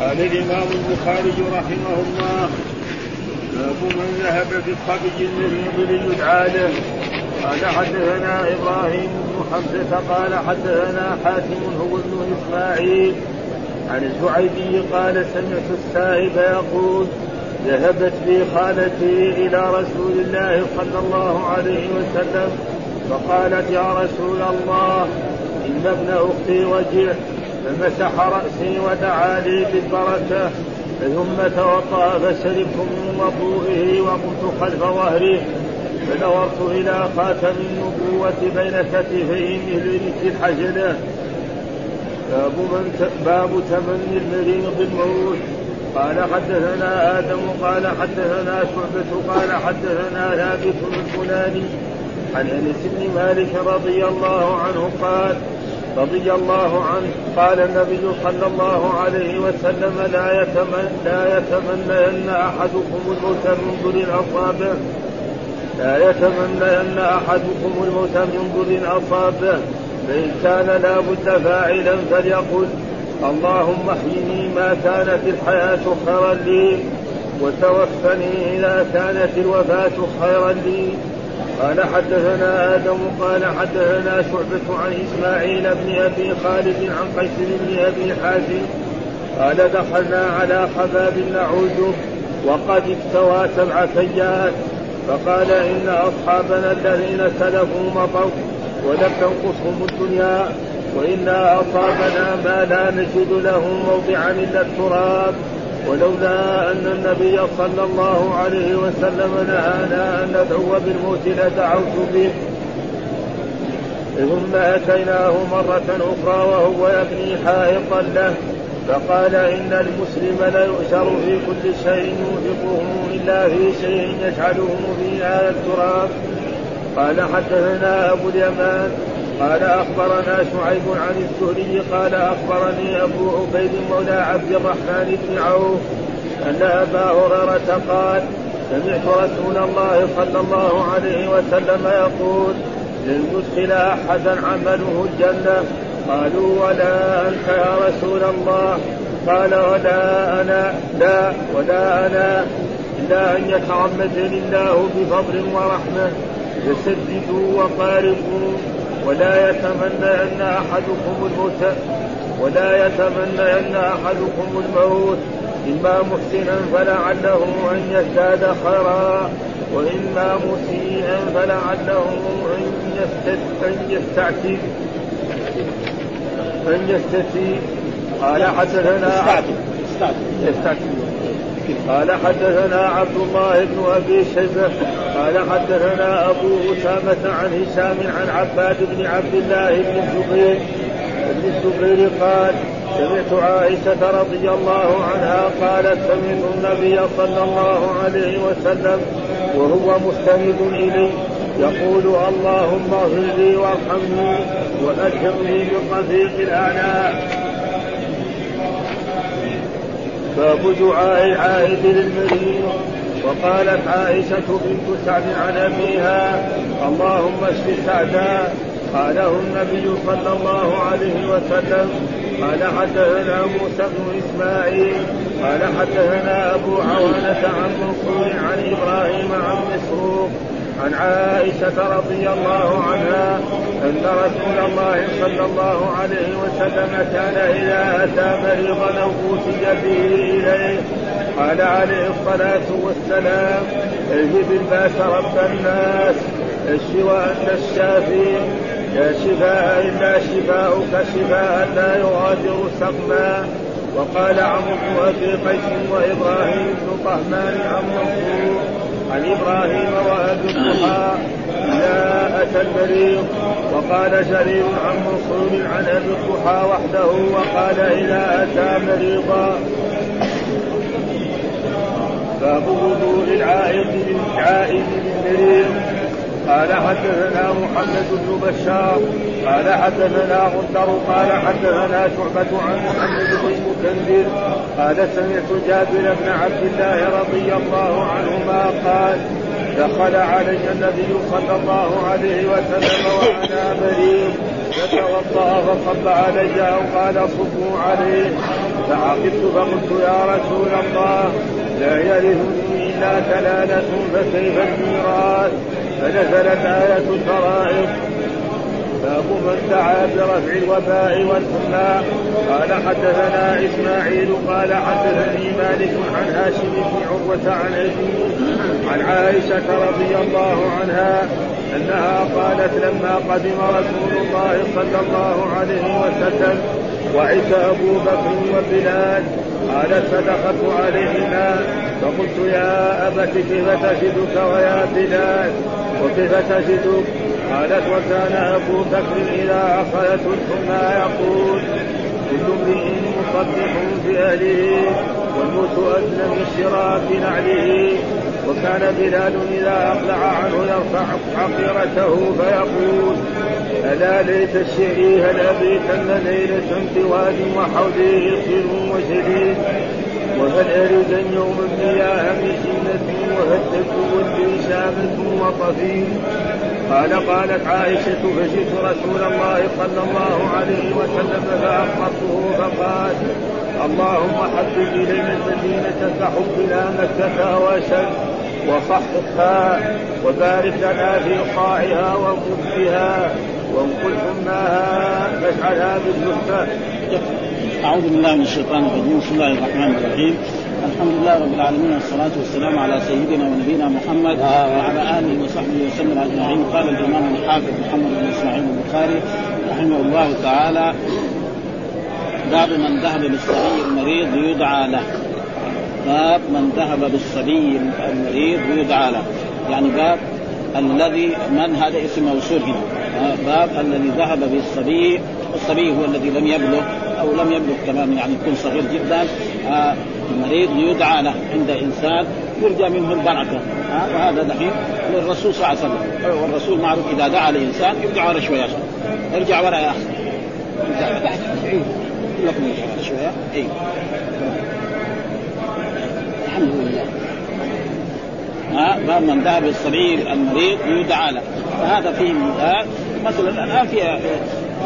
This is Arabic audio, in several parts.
قال الإمام البخاري رحمه الله باب من ذهب في الصبي المريض ليدعى له. قال حدثنا إبراهيم بن حمزة قال حدثنا حاتم هو ابن إسماعيل عن الشعيبي قال سمعت السائب يقول ذهبت بي خالتي إلى رسول الله صلى الله عليه وسلم فقالت يا رسول الله إن ابن أختي وجع فمسح رأسي ودعا لي بالبركة ثم توضا فشربت من وضوئه وقمت خلف ظهره فنظرت إلى خاتم النبوة بين كتفيه مثل ريش الحجلة. باب من باب تمني المريض الموت. قال حدثنا آدم قال حدثنا شعبة قال حدثنا ثابت الفلاني عن أنس بن مالك رضي الله عنه قال رضي الله عنه قال النبي صلى الله عليه وسلم لا يتمنى لا يتمنين أحدكم الموت من ضر أصابه. لا يتمنين أحدكم الموت من ضر أصابه. فإن كان لا بد فاعلا فليقل اللهم احيني ما كانت الحياة خيرا لي وتوفني إذا كانت الوفاة خيرا لي. قال حدثنا آدم قال حدثنا شعبة عن إسماعيل بن أبي خالد عن قيس بن أبي حازم قال دخلنا على خباب نعود وقد اكتوى سبع سيئات فقال إن أصحابنا الذين سلفوا مطوا ولم تنقصهم الدنيا وإنا أصابنا ما لا نجد له موضعا إلا التراب. ولولا أن النبي صلى الله عليه وسلم نهانا أن ندعو بالموت لدعوت به. ثم أتيناه مرة أخرى وهو يبني حائطا له فقال إن المسلم ليؤسر في كل شيء ينفقه إلا في شيء يجعله في هذا التراب. قال حدثنا أبو اليمان قال أخبرنا شعيب عن الزهري قال أخبرني أبو عبيد مولى عبد الرحمن بن عوف أن أبا هريرة قال سمعت رسول الله صلى الله عليه وسلم يقول لن يدخل احدا عمله الجنة؟ قالوا ولا أنت يا رسول الله. قال ولا أنا. لا ولا أنا. إلا أن يتعمدني الله بفضل ورحمة. فسددوا وقاربوا. ولا يتمنى أن أحدكم الموت ولا يتمنى أن أحدكم الموت. إما محسنا فلعله أن يزداد خيرا وإما مسيئا فلعله أن يستعتب أن يستتيب قال حدثنا يستعتب قال حدثنا عبد الله بن أبي شيبة قال حدثنا أبو أسامة عن هشام عن عباد بن عبد الله بن الزبير بن الزبير قال سمعت عائشة رضي الله عنها قالت سمعت النبي صلى الله عليه وسلم وهو مستند إلي يقول اللهم اغفر لي وارحمني وألحقني بالرفيق الأعلى. باب دعاء العائد للمريض وقالت عائشة بنت سعد عن أبيها اللهم اشف سعدا. قاله النبي صلى الله عليه وسلم قال حدثنا موسى بن إسماعيل قال حدثنا أبو عوانة عن منصور عن إبراهيم عن مسروق عن عائشة رضي الله عنها أن رسول الله صلى الله عليه وسلم كان إذا أتى مريضا أو أوتي به إليه قال عليه الصلاة والسلام اذهب الباس رب الناس اشف وأنت الشافي. لا شفاء إلا شفاؤك شفاء لا يغادر سقما. وقال عمرو أبي قيس وإبراهيم بن طهمان عن منصور عن إبراهيم وأبي الضحى اذا أتى المريض وقال جرير عن منصور عن أبي الضحى وحده وقال إذا أتى مريضا باب وضوء العائد للعائد للمريض قال حدثنا محمد بن بشار قال حدثنا غندر قال حدثنا شعبة عن محمد بن المكندر قال سمعت جابر بن عبد الله رضي الله عنهما قال دخل علي النبي صلى الله عليه وسلم وأنا مريض فتوضا فصب علي أو قال صبوا عليه. فعقبت فقلت يا رسول الله لا يرثني إلا كلاله فكيف الميراث؟ فنزلت آية الفرائض. باب من دعا برفع الوباء والحمى قال حدثنا إسماعيل قال حدثني مالك عن هاشم بن عروة عن عن عائشة رضي الله عنها أنها قالت لما قدم رسول الله صلى الله عليه وسلم وعث أبو بكر وبلال قالت فدخلت عليهما. فقلت يا أبت كيف تجدك ويا بلال؟ وكيف تجدك قالت وكان أبو بكر إذا أخذته الحمى يقول كل امرئ مصبح في أهله والموت أدنى من شراك نعله. وكان بلال إذا أقلع عنه يرفع حقيرته فيقول ألا ليت الشعري هل ابيتن ليلة بواد وحوله خير وشديد؟ وهل أرد يوما مسنة وهدت ولي شامة وطفيل قال قالت عائشة فجئت رسول الله صلى الله عليه وسلم فأخبرته فقال اللهم حبب إلينا المدينة كحبنا مكة وأشد وصححها وبارك لنا في قاعها وقبها وانقل حماها فاجعلها بالزهفة أعوذ بالله من الشيطان الرجيم. بسم الله الرحمن الرحيم. الحمد لله رب العالمين والصلاة والسلام على سيدنا ونبينا محمد وعلى آله وصحبه وسلم أجمعين. قال الإمام الحافظ محمد بن إسماعيل البخاري رحمه الله تعالى باب من ذهب بالصبي المريض ليدعى له. باب من ذهب بالصبي المريض ليدعى له. يعني باب الذي من هذا اسم موصول هنا. باب الذي ذهب بالصبي الصبي هو الذي لم يبلغ أو لم يبلغ كمان يعني يكون صغير جدا آه المريض ليدعى له عند إنسان يرجى منه البركة آه وهذا دحين للرسول صلى الله عليه وسلم. والرسول معروف إذا دعا لإنسان يرجع ورا شوية ارجع ورا يا أخي. لكم شوية؟ اي الحمد لله. ها باب من ذهب بالصبي المريض يدعى له. فهذا فيه آه مثلا الآن في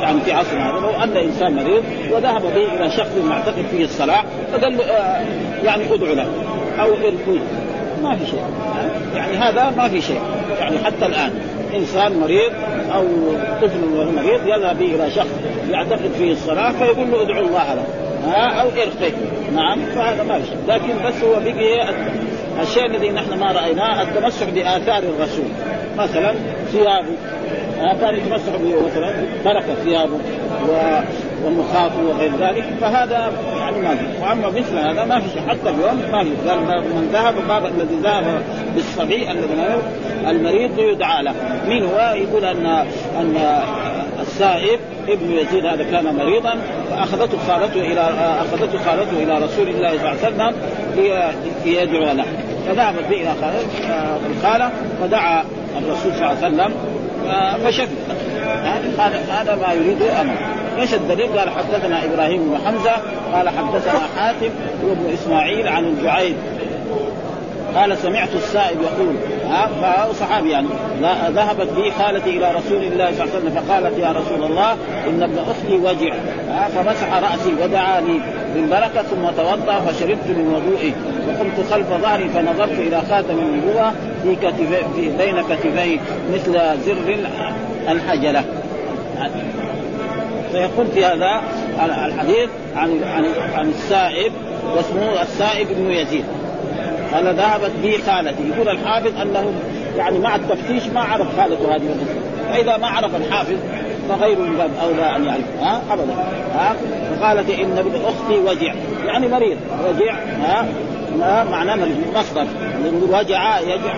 يعني في عصرنا هذا لو أن إنسان مريض وذهب به إلى شخص معتقد فيه الصلاة فقال له آه يعني ادعو له أو ارقيه ما في شيء. يعني هذا ما في شيء. يعني حتى الآن إنسان مريض أو طفل مريض يذهب إلى شخص يعتقد فيه الصلاة فيقول له ادعو الله له. أو ارقيه نعم فهذا ما في شيء. لكن بس هو بقي الشيء الذي نحن ما رأيناه التمسك بآثار الرسول. مثلا ثيابه. كان يتمسح به مثلا بركة ثيابه والمخاط وغير ذلك. فهذا يعني ما في. وأما مثل هذا ما في حتى اليوم ما في. قال من ذهب باب الذي ذهب بالصبي الذي المريض يدعى له. مين هو؟ يقول ان أن السائب ابن يزيد هذا كان مريضا فاخذته خالته إلى أخذته خالته إلى رسول الله صلى الله عليه وسلم ليدعو له. فذهبت به إلى الخالة فدعا الرسول صلى الله عليه وسلم فشك هذا هذا ما يريده أمر. إيش الدليل؟ قال حدثنا إبراهيم بن حمزة قال حدثنا حاتم وابن إسماعيل عن الجعيد. قال سمعت السائب يقول ها؟ صحابي يعني. ذهبت بي خالتي إلى رسول الله صلى الله عليه وسلم فقالت يا رسول الله ان ابن أختي وجع. فمسح رأسي ودعا لي بالبركه ثم توضأ فشربت من وضوئي وقمت خلف ظهري فنظرت إلى خاتم النبوة في كتفي في بين كتفي مثل زر الحجلة. فيقول في هذا الحديث عن عن عن السائب واسمه السائب بن يزيد. قال ذهبت بي خالتي. يقول الحافظ أنه يعني مع التفتيش ما عرف خالته هذه فإذا ما عرف الحافظ فغيره من باب اولى أن يعرف. ها؟ ابدا. ها؟ فقالت إن ابن أختي وجع. يعني مريض. وجع ها؟ معناه مريض. مصدر. نقول وجع يجع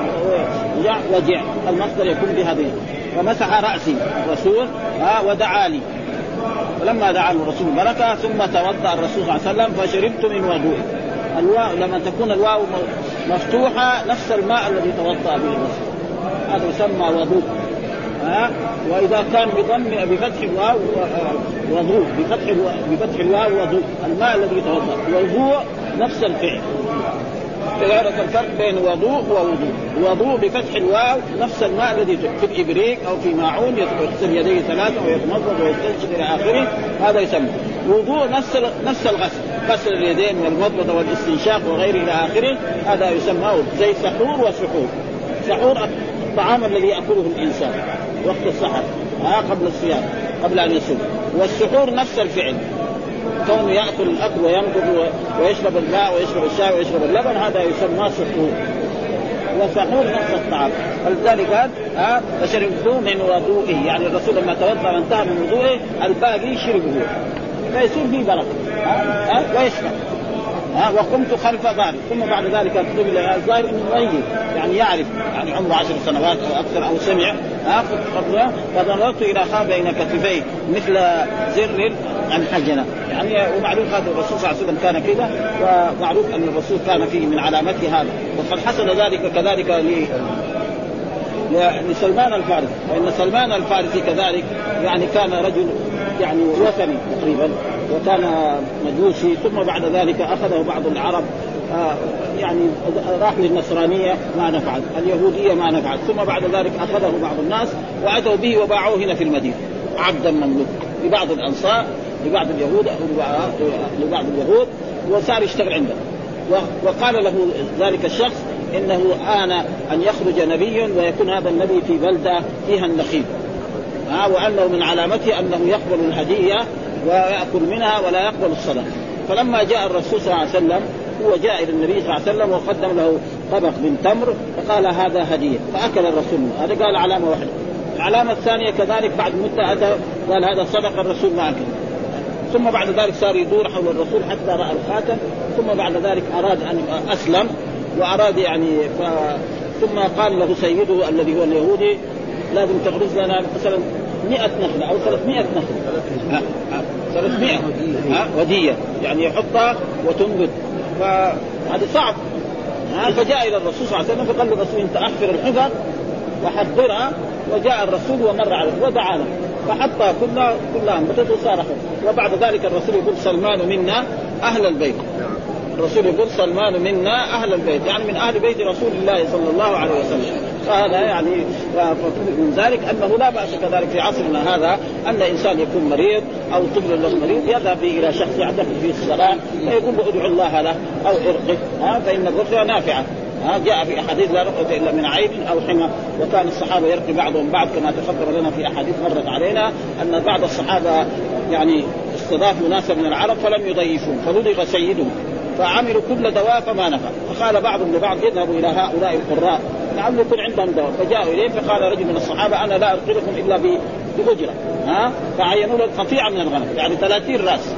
وجع وجع. المصدر يكون بهذه. فمسح رأسي. الرسول ها؟ ودعا لي. فلما دعا الرسول بركة ثم توضأ الرسول صلى الله عليه وسلم فشربت من وضوئه. الواو لما تكون الواو مفتوحة نفس الماء الذي توضأ به الرسول. هذا يسمى وضوء. ها؟ وإذا كان بضم بفتح الواو وضوء. بفتح بفتح الواو وضوء. الماء الذي يتوضا وضوء نفس الفعل. تعرف الفرق بين وضوء ووضوء. وضوء بفتح الواو نفس الماء الذي في الإبريق أو في ماعون يغسل يديه ثلاثة ويتمضض ويستنشق إلى آخره هذا يسمى. وضوء نفس نفس الغسل غسل اليدين والمضمضه والاستنشاق وغيره إلى آخره هذا يسمى زي سحور وسحور سحور الطعام الذي يأكله الإنسان وقت السحر ها قبل الصيام قبل أن يصوم. والسحور نفس الفعل. كونه يأكل الأكل وينقض ويشرب الماء ويشرب الشاي ويشرب اللبن هذا يسمى سحور. وسحور نفس الطعام. فلذلك قال ها فشربتم من وضوئه. يعني الرسول لما توضأ وانتهى من وضوئه الباقي شربه. فيصير فيه بركة. ها؟ ويشرب. ها وقمت خلف ظهري ثم بعد ذلك قبل الظاهر إنه ميت. يعني يعرف يعني عمره عشر سنوات أو أكثر أو سمع. ها فنظرت إلى خاب بين كتفيه مثل زر عن حجنه يعني ومعروف هذا الرسول صلى الله عليه وسلم كان كذا ومعروف أن الرسول كان فيه من علامته هذا. وقد حصل ذلك كذلك لسلمان الفارسي. فإن سلمان الفارسي كذلك يعني كان رجل يعني وثني تقريبا. وكان مجوسي ثم بعد ذلك أخذه بعض العرب آه يعني راح للنصرانية ما نفعت، اليهودية ما نفعت، ثم بعد ذلك أخذه بعض الناس وأتوا به وباعوه هنا في المدينة. عبدا مملوك لبعض الأنصار لبعض اليهود لبعض اليهود وصار يشتغل عنده. وقال له ذلك الشخص إنه آن أن يخرج نبي ويكون هذا النبي في بلدة فيها النخيل. ها وأنه من علامته أنه يقبل الهدية ويأكل منها ولا يقبل الصلاة. فلما جاء الرسول صلى الله عليه وسلم هو جاء إلى النبي صلى الله عليه وسلم وقدم له طبق من تمر فقال هذا هدية. فأكل الرسول هذا قال علامة واحدة. العلامة الثانية كذلك بعد مده أتى قال هذا صدق الرسول اكل ثم بعد ذلك صار يدور حول الرسول حتى رأى الخاتم. ثم بعد ذلك أراد أن أسلم وأراد يعني ف... ثم قال له سيده الذي هو اليهودي لازم تغرز لنا مثلا 100 نخلة أو 300 نخلة. 300 ها ودية. يعني يحطها وتنبت. فهذا صعب. فجاء إلى الرسول صلى الله عليه وسلم فقال له الرسول انت احفر الحفر وحضرها. وجاء الرسول ومر عليه ودعا له فحطها كلها كلها انبتت وصار وبعد ذلك الرسول يقول سلمان منا أهل البيت. الرسول يقول سلمان منا أهل البيت. يعني من أهل بيت رسول الله صلى الله عليه وسلم. فهذا يعني من ذلك أنه لا بأس كذلك في عصرنا هذا أن انسان يكون مريض أو طفل له مريض يذهب إلى شخص يعتقد فيه الصلاة فيقول له ادعو الله له أو ارقه ها فإن الرقية نافعة ها جاء في أحاديث لا رقية إلا من عين أو حمى وكان الصحابة يرقي بعضهم بعض كما تفكر لنا في أحاديث مرت علينا أن بعض الصحابة يعني استضافوا ناسا من العرب فلم يضيفوهم فبلغ سيدهم فعملوا كل دواء فما نفع فقال بعضهم لبعض اذهبوا إلى هؤلاء القراء. لعله يكون عندهم دواء فجاءوا إليه فقال رجل من الصحابة أنا لا ارقلكم إلا بأجرة. ها؟ فعينوا له قطيعه من الغنم. يعني 30 راس.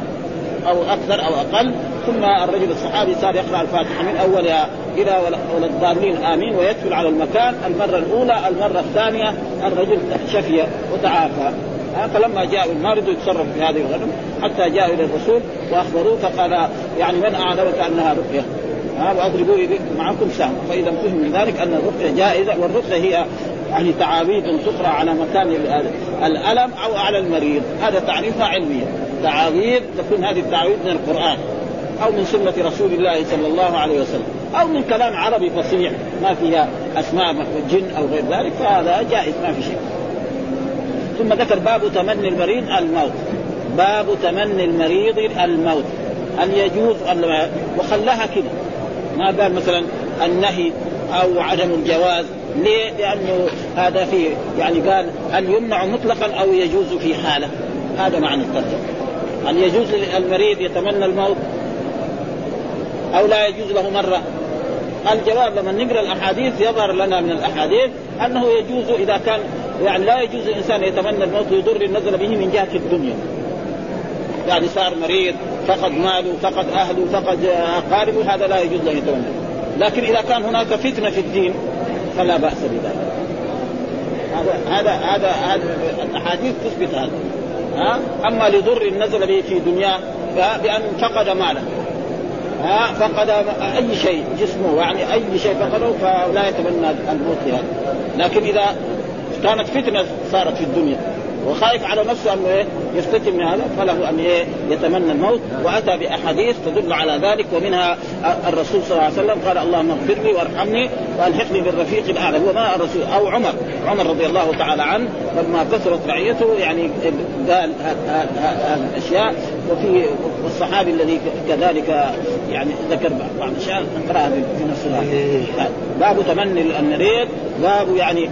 أو أكثر أو أقل. ثم الرجل الصحابي صار يقرأ الفاتحة من أولها إلى ولا الضالين آمين. ويدخل على المكان. المرة الأولى المرة الثانية الرجل شفي وتعافى. فلما جاءوا المارد يتصرف في هذه الغنم. حتى جاءوا إلى الرسول وأخبروه فقال يعني من أعلمك أنها رقية؟ ها واضربوا معكم سهم. فإذا فهم من ذلك أن الرقية جائزة والرقية هي يعني تعاويذ تقرأ على مكان الألم أو على المريض. هذا تعريفها علميا. تعاويذ تكون هذه التعاويذ من القرآن أو من سنة رسول الله صلى الله عليه وسلم أو من كلام عربي فصيح. ما فيها أسماء جن أو غير ذلك فهذا جائز ما في شيء. ثم ذكر باب تمني المريض الموت. باب تمني المريض الموت. هل يجوز وخلاها كذا ما قال مثلا النهي أو عدم الجواز. ليه؟ لأنه هذا فيه يعني قال هل يمنع مطلقا أو يجوز في حالة؟ هذا معنى الترجمة. هل يجوز للمريض يتمنى الموت أو لا يجوز له مرة؟ الجواب لما نقرأ الأحاديث يظهر لنا من الأحاديث أنه يجوز إذا كان يعني لا يجوز الإنسان يتمنى الموت ويضر نزل به من جهة الدنيا. يعني صار مريض فقد ماله فقد أهله فقد أقاربه هذا لا يجوز أن يتمنى لكن إذا كان هناك فتنة في الدين فلا بأس بذلك. هذا هذا هذا هذا الأحاديث تثبت هذا. ها؟ أما لضر نزل به في دنياه بأن فقد ماله. ها؟ فقد أي شيء جسمه يعني أي شيء فقده فلا يتمنى الموت لهذا. لكن إذا كانت فتنة صارت في الدنيا وخايف على نفسه أنه إيه يفتتن من هذا فله أن إيه يتمنى الموت. وأتى بأحاديث تدل على ذلك ومنها الرسول صلى الله عليه وسلم قال اللهم اغفر لي وارحمني وألحقني بالرفيق الأعلى. هو ما الرسول أو عمر عمر رضي الله تعالى عنه لما كثرت رعيته يعني قال هذه الأشياء. وفي والصحابي الذي كذلك يعني ذكر بعض الأشياء نقراها في نفس باب تمني المريض باب يعني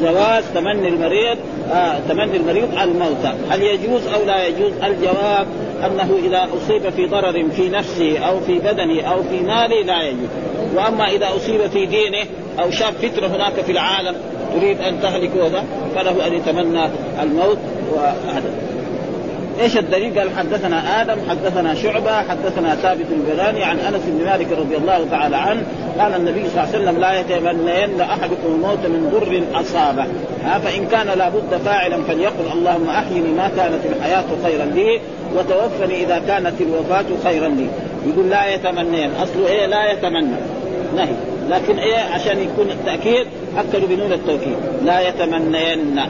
جواز تمني المريض آه تمني المريض الموتى. هل يجوز أو لا يجوز؟ الجواب أنه إذا أصيب في ضرر في نفسه أو في بدنه أو في ماله لا يجوز. وأما إذا أصيب في دينه أو شاف فتنه هناك في العالم تريد أن تهلك وذا فله أن يتمنى الموت وهذا. إيش الدليل؟ قال حدثنا آدم حدثنا شعبة حدثنا ثابت البناني عن أنس بن مالك رضي الله تعالى عنه قال النبي صلى الله عليه وسلم لا يتمنين احدكم الموت من ضر أصابه. ها فإن كان لابد فاعلا فليقل اللهم أحيني ما كانت الحياة خيرا لي وتوفني إذا كانت الوفاة خيرا لي. يقول لا يتمنين. اصله إيه؟ لا يتمنى. نهي. لكن إيه؟ عشان يكون التأكيد أكدوا بنون التوكيد. لا يتمنين.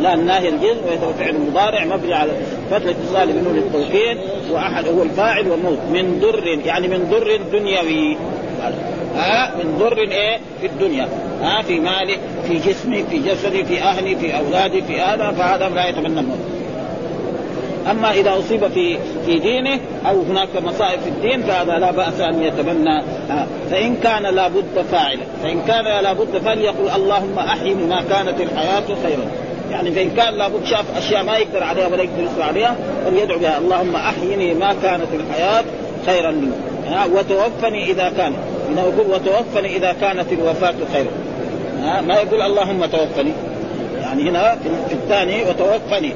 لا الناهي الجزم وهو فعل مضارع مبني على فتح الاتصال بنون التوكيد وأحد هو الفاعل والموت. من ضر يعني من ضر دنيوي. ها؟ من ضر إيه؟ في الدنيا. ها؟ في مالي في جسمي في جسدي في أهلي في أولادي في هذا فهذا لا يتمنى الموت. أما إذا أصيب في في دينه أو هناك مصائب في الدين فهذا لا بأس أن يتمنى. فإن كان لابد فاعلا. فإن كان لابد فليقل اللهم أحيني ما كانت الحياة خيرا. يعني فان كان لابد شاف أشياء ما يقدر عليها ولا يقدر يصبر عليها فليدعو بها. اللهم أحيني ما كانت الحياة خيرا لي. وتوفني إذا كان. إنه يقول وتوفني إذا كانت الوفاة خيرا. ما يقول اللهم توفني. يعني هنا في الثاني وتوفني.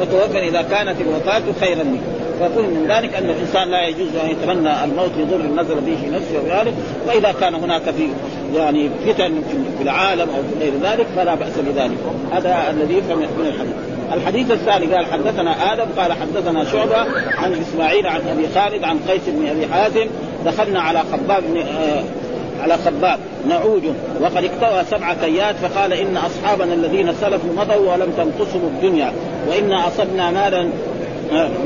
وتوفني إذا كانت الوفاة خيرا لي. فكل من ذلك أن الإنسان لا يجوز أن يتمنى الموت لضر نزل به في نفسه وذلك وإذا كان هناك في يعني فتن في العالم أو في غير ذلك فلا بأس بذلك. هذا الذي يفهم من الحديث. الحديث الثاني قال حدثنا آدم قال حدثنا شعبة عن إسماعيل عن أبي خالد عن قيس بن أبي حازم دخلنا على خباب بن آه على خباب نعوج وقد اكتوى سبع كيات فقال إن أصحابنا الذين سلفوا مضوا ولم تنقصهم الدنيا وإنا أصبنا مالا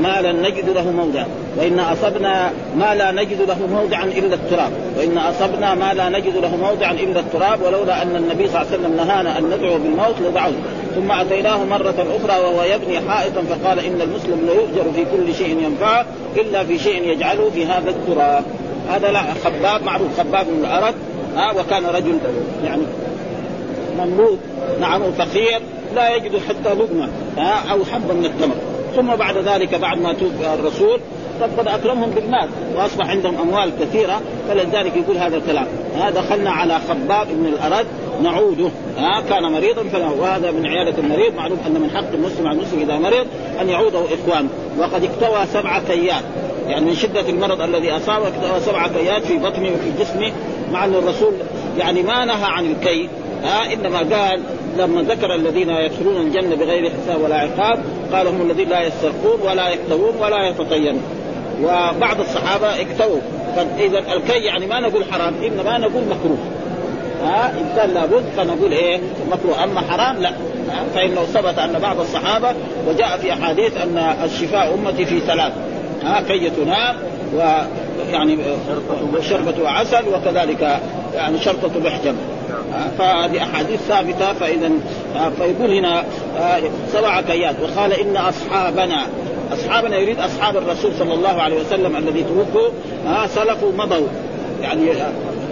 ما لا نجد له موضع وإن أصبنا ما لا نجد له موضعا إلا التراب. وإن أصبنا ما لا نجد له موضعا إلا التراب ولولا أن النبي صلى الله عليه وسلم نهانا أن ندعو بالموت لدعوه ثم أتيناه مرة أخرى وهو يبني حائطا فقال إن المسلم ليؤجر في كل شيء ينفعه إلا في شيء يجعله في هذا التراب. هذا لا خباب معروف خباب من الأرض ها وكان رجل يعني مملوك نعم فقير لا يجد حتى لقمة أو حبة من التمر. ثم بعد ذلك بعد ما توفي الرسول قد أكرمهم بالمال وأصبح عندهم أموال كثيرة فلذلك يقول هذا الكلام. ها دخلنا على خباب بن الأرد نعوده. ها كان مريضا وهذا من عيادة المريض معروف أن من حق المسلم على المسلم إذا مرض أن يعوده إخوانه. وقد اكتوى سبع كيات. يعني من شدة المرض الذي اصابه اكتوى سبع كيات في بطنه وفي جسمه مع أن الرسول يعني ما نهى عن الكي ها إنما قال لما ذكر الذين يدخلون الجنة بغير حساب ولا عقاب قال هم الذين لا يسترقون ولا يكتوون ولا يتطيرون وبعض الصحابة اكتووا. اذا الكي يعني ما نقول حرام إنما نقول مكروه. ها؟ إن كان لابد فنقول إيه؟ مكروه. أما حرام لا. فإنه ثبت أن بعض الصحابة وجاء في أحاديث أن الشفاء أمتي في ثلاث. ها؟ كي تنام ويعني شربة عسل وكذلك يعني شرطة محجم فهذه أحاديث ثابتة فاذا فيقول هنا سبع كيات. وقال إن أصحابنا أصحابنا يريد أصحاب الرسول صلى الله عليه وسلم الذي توفوا سلفوا مضوا. يعني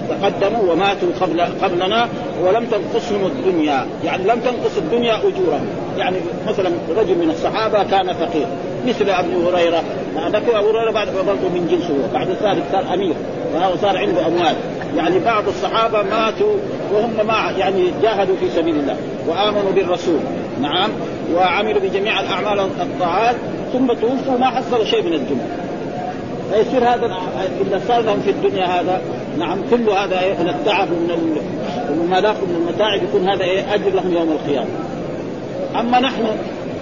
تقدموا وماتوا قبل قبلنا ولم تنقصهم الدنيا، يعني لم تنقص الدنيا أجورهم، يعني مثلا رجل من الصحابة كان فقير مثل أبي هريرة، هذاك أبو هريرة بعد برضه من جنسه، بعد ذلك صار أمير. وصار عنده أموال، يعني بعض الصحابة ماتوا وهم ما يعني جاهدوا في سبيل الله وآمنوا بالرسول، نعم. وعملوا بجميع الأعمال الطاعات ثم توفوا ما حصلوا شيء من الدنيا. فيصير هذا إذا صار لهم في الدنيا هذا نعم كل هذا إيه من التعب ومن ومما لاقوا من المتاعب يكون هذا إيه أجر لهم يوم القيامة. أما نحن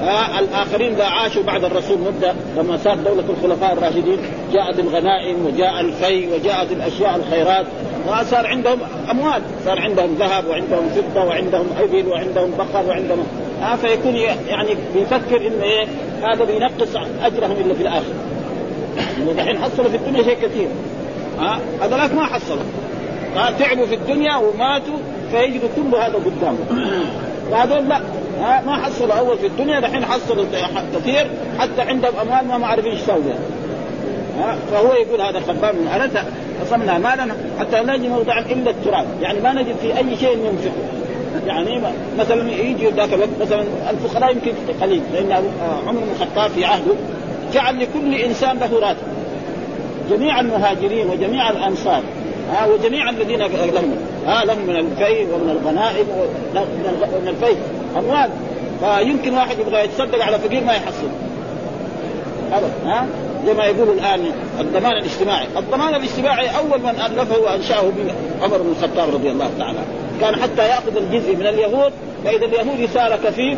آه الآخرين لا عاشوا بعد الرسول مده لما صار دولة الخلفاء الراشدين جاءت الغنائم وجاء الفي وجاءت الأشياء الخيرات وصار عندهم أموال صار عندهم ذهب وعندهم فضة وعندهم ابل وعندهم بقر وعندهم ها فيكون يعني بيفكر إنه إيه هذا بينقص أجرهم إلا في الآخرة. دحين حصلوا في الدنيا شيء كثير. ها هذولاك ما حصلوا. ها تعبوا في الدنيا وماتوا فيجدوا كل هذا قدامهم. وهذول لا ها ما حصلوا أول في الدنيا دحين حصلوا كثير حتى عندهم أموال ما عارفين إيش يسووا فهو يقول هذا خباب من ارث قسمنا مالنا حتى لا نجد موضعا إلا التراب. يعني ما نجد في أي شيء ينفقه يعني مثلا يجي ذاك الوقت مثلا الفقراء يمكن قليل لأن عمر بن الخطاب في عهده جعل لكل إنسان له راتب. جميع المهاجرين وجميع الأنصار ها وجميع الذين لهم ها لهم من الفيء ومن الغنائم ومن الفيء. أموال. فيمكن واحد يبغى يتصدق على فقير ما يحصل. ابدا ها زي ما يقول الآن الضمان الاجتماعي، الضمان الاجتماعي أول من ألفه وأنشأه عمر بن الخطاب رضي الله تعالى. كان حتى يأخذ الجزء من اليهود فإذا اليهودي صار كفيل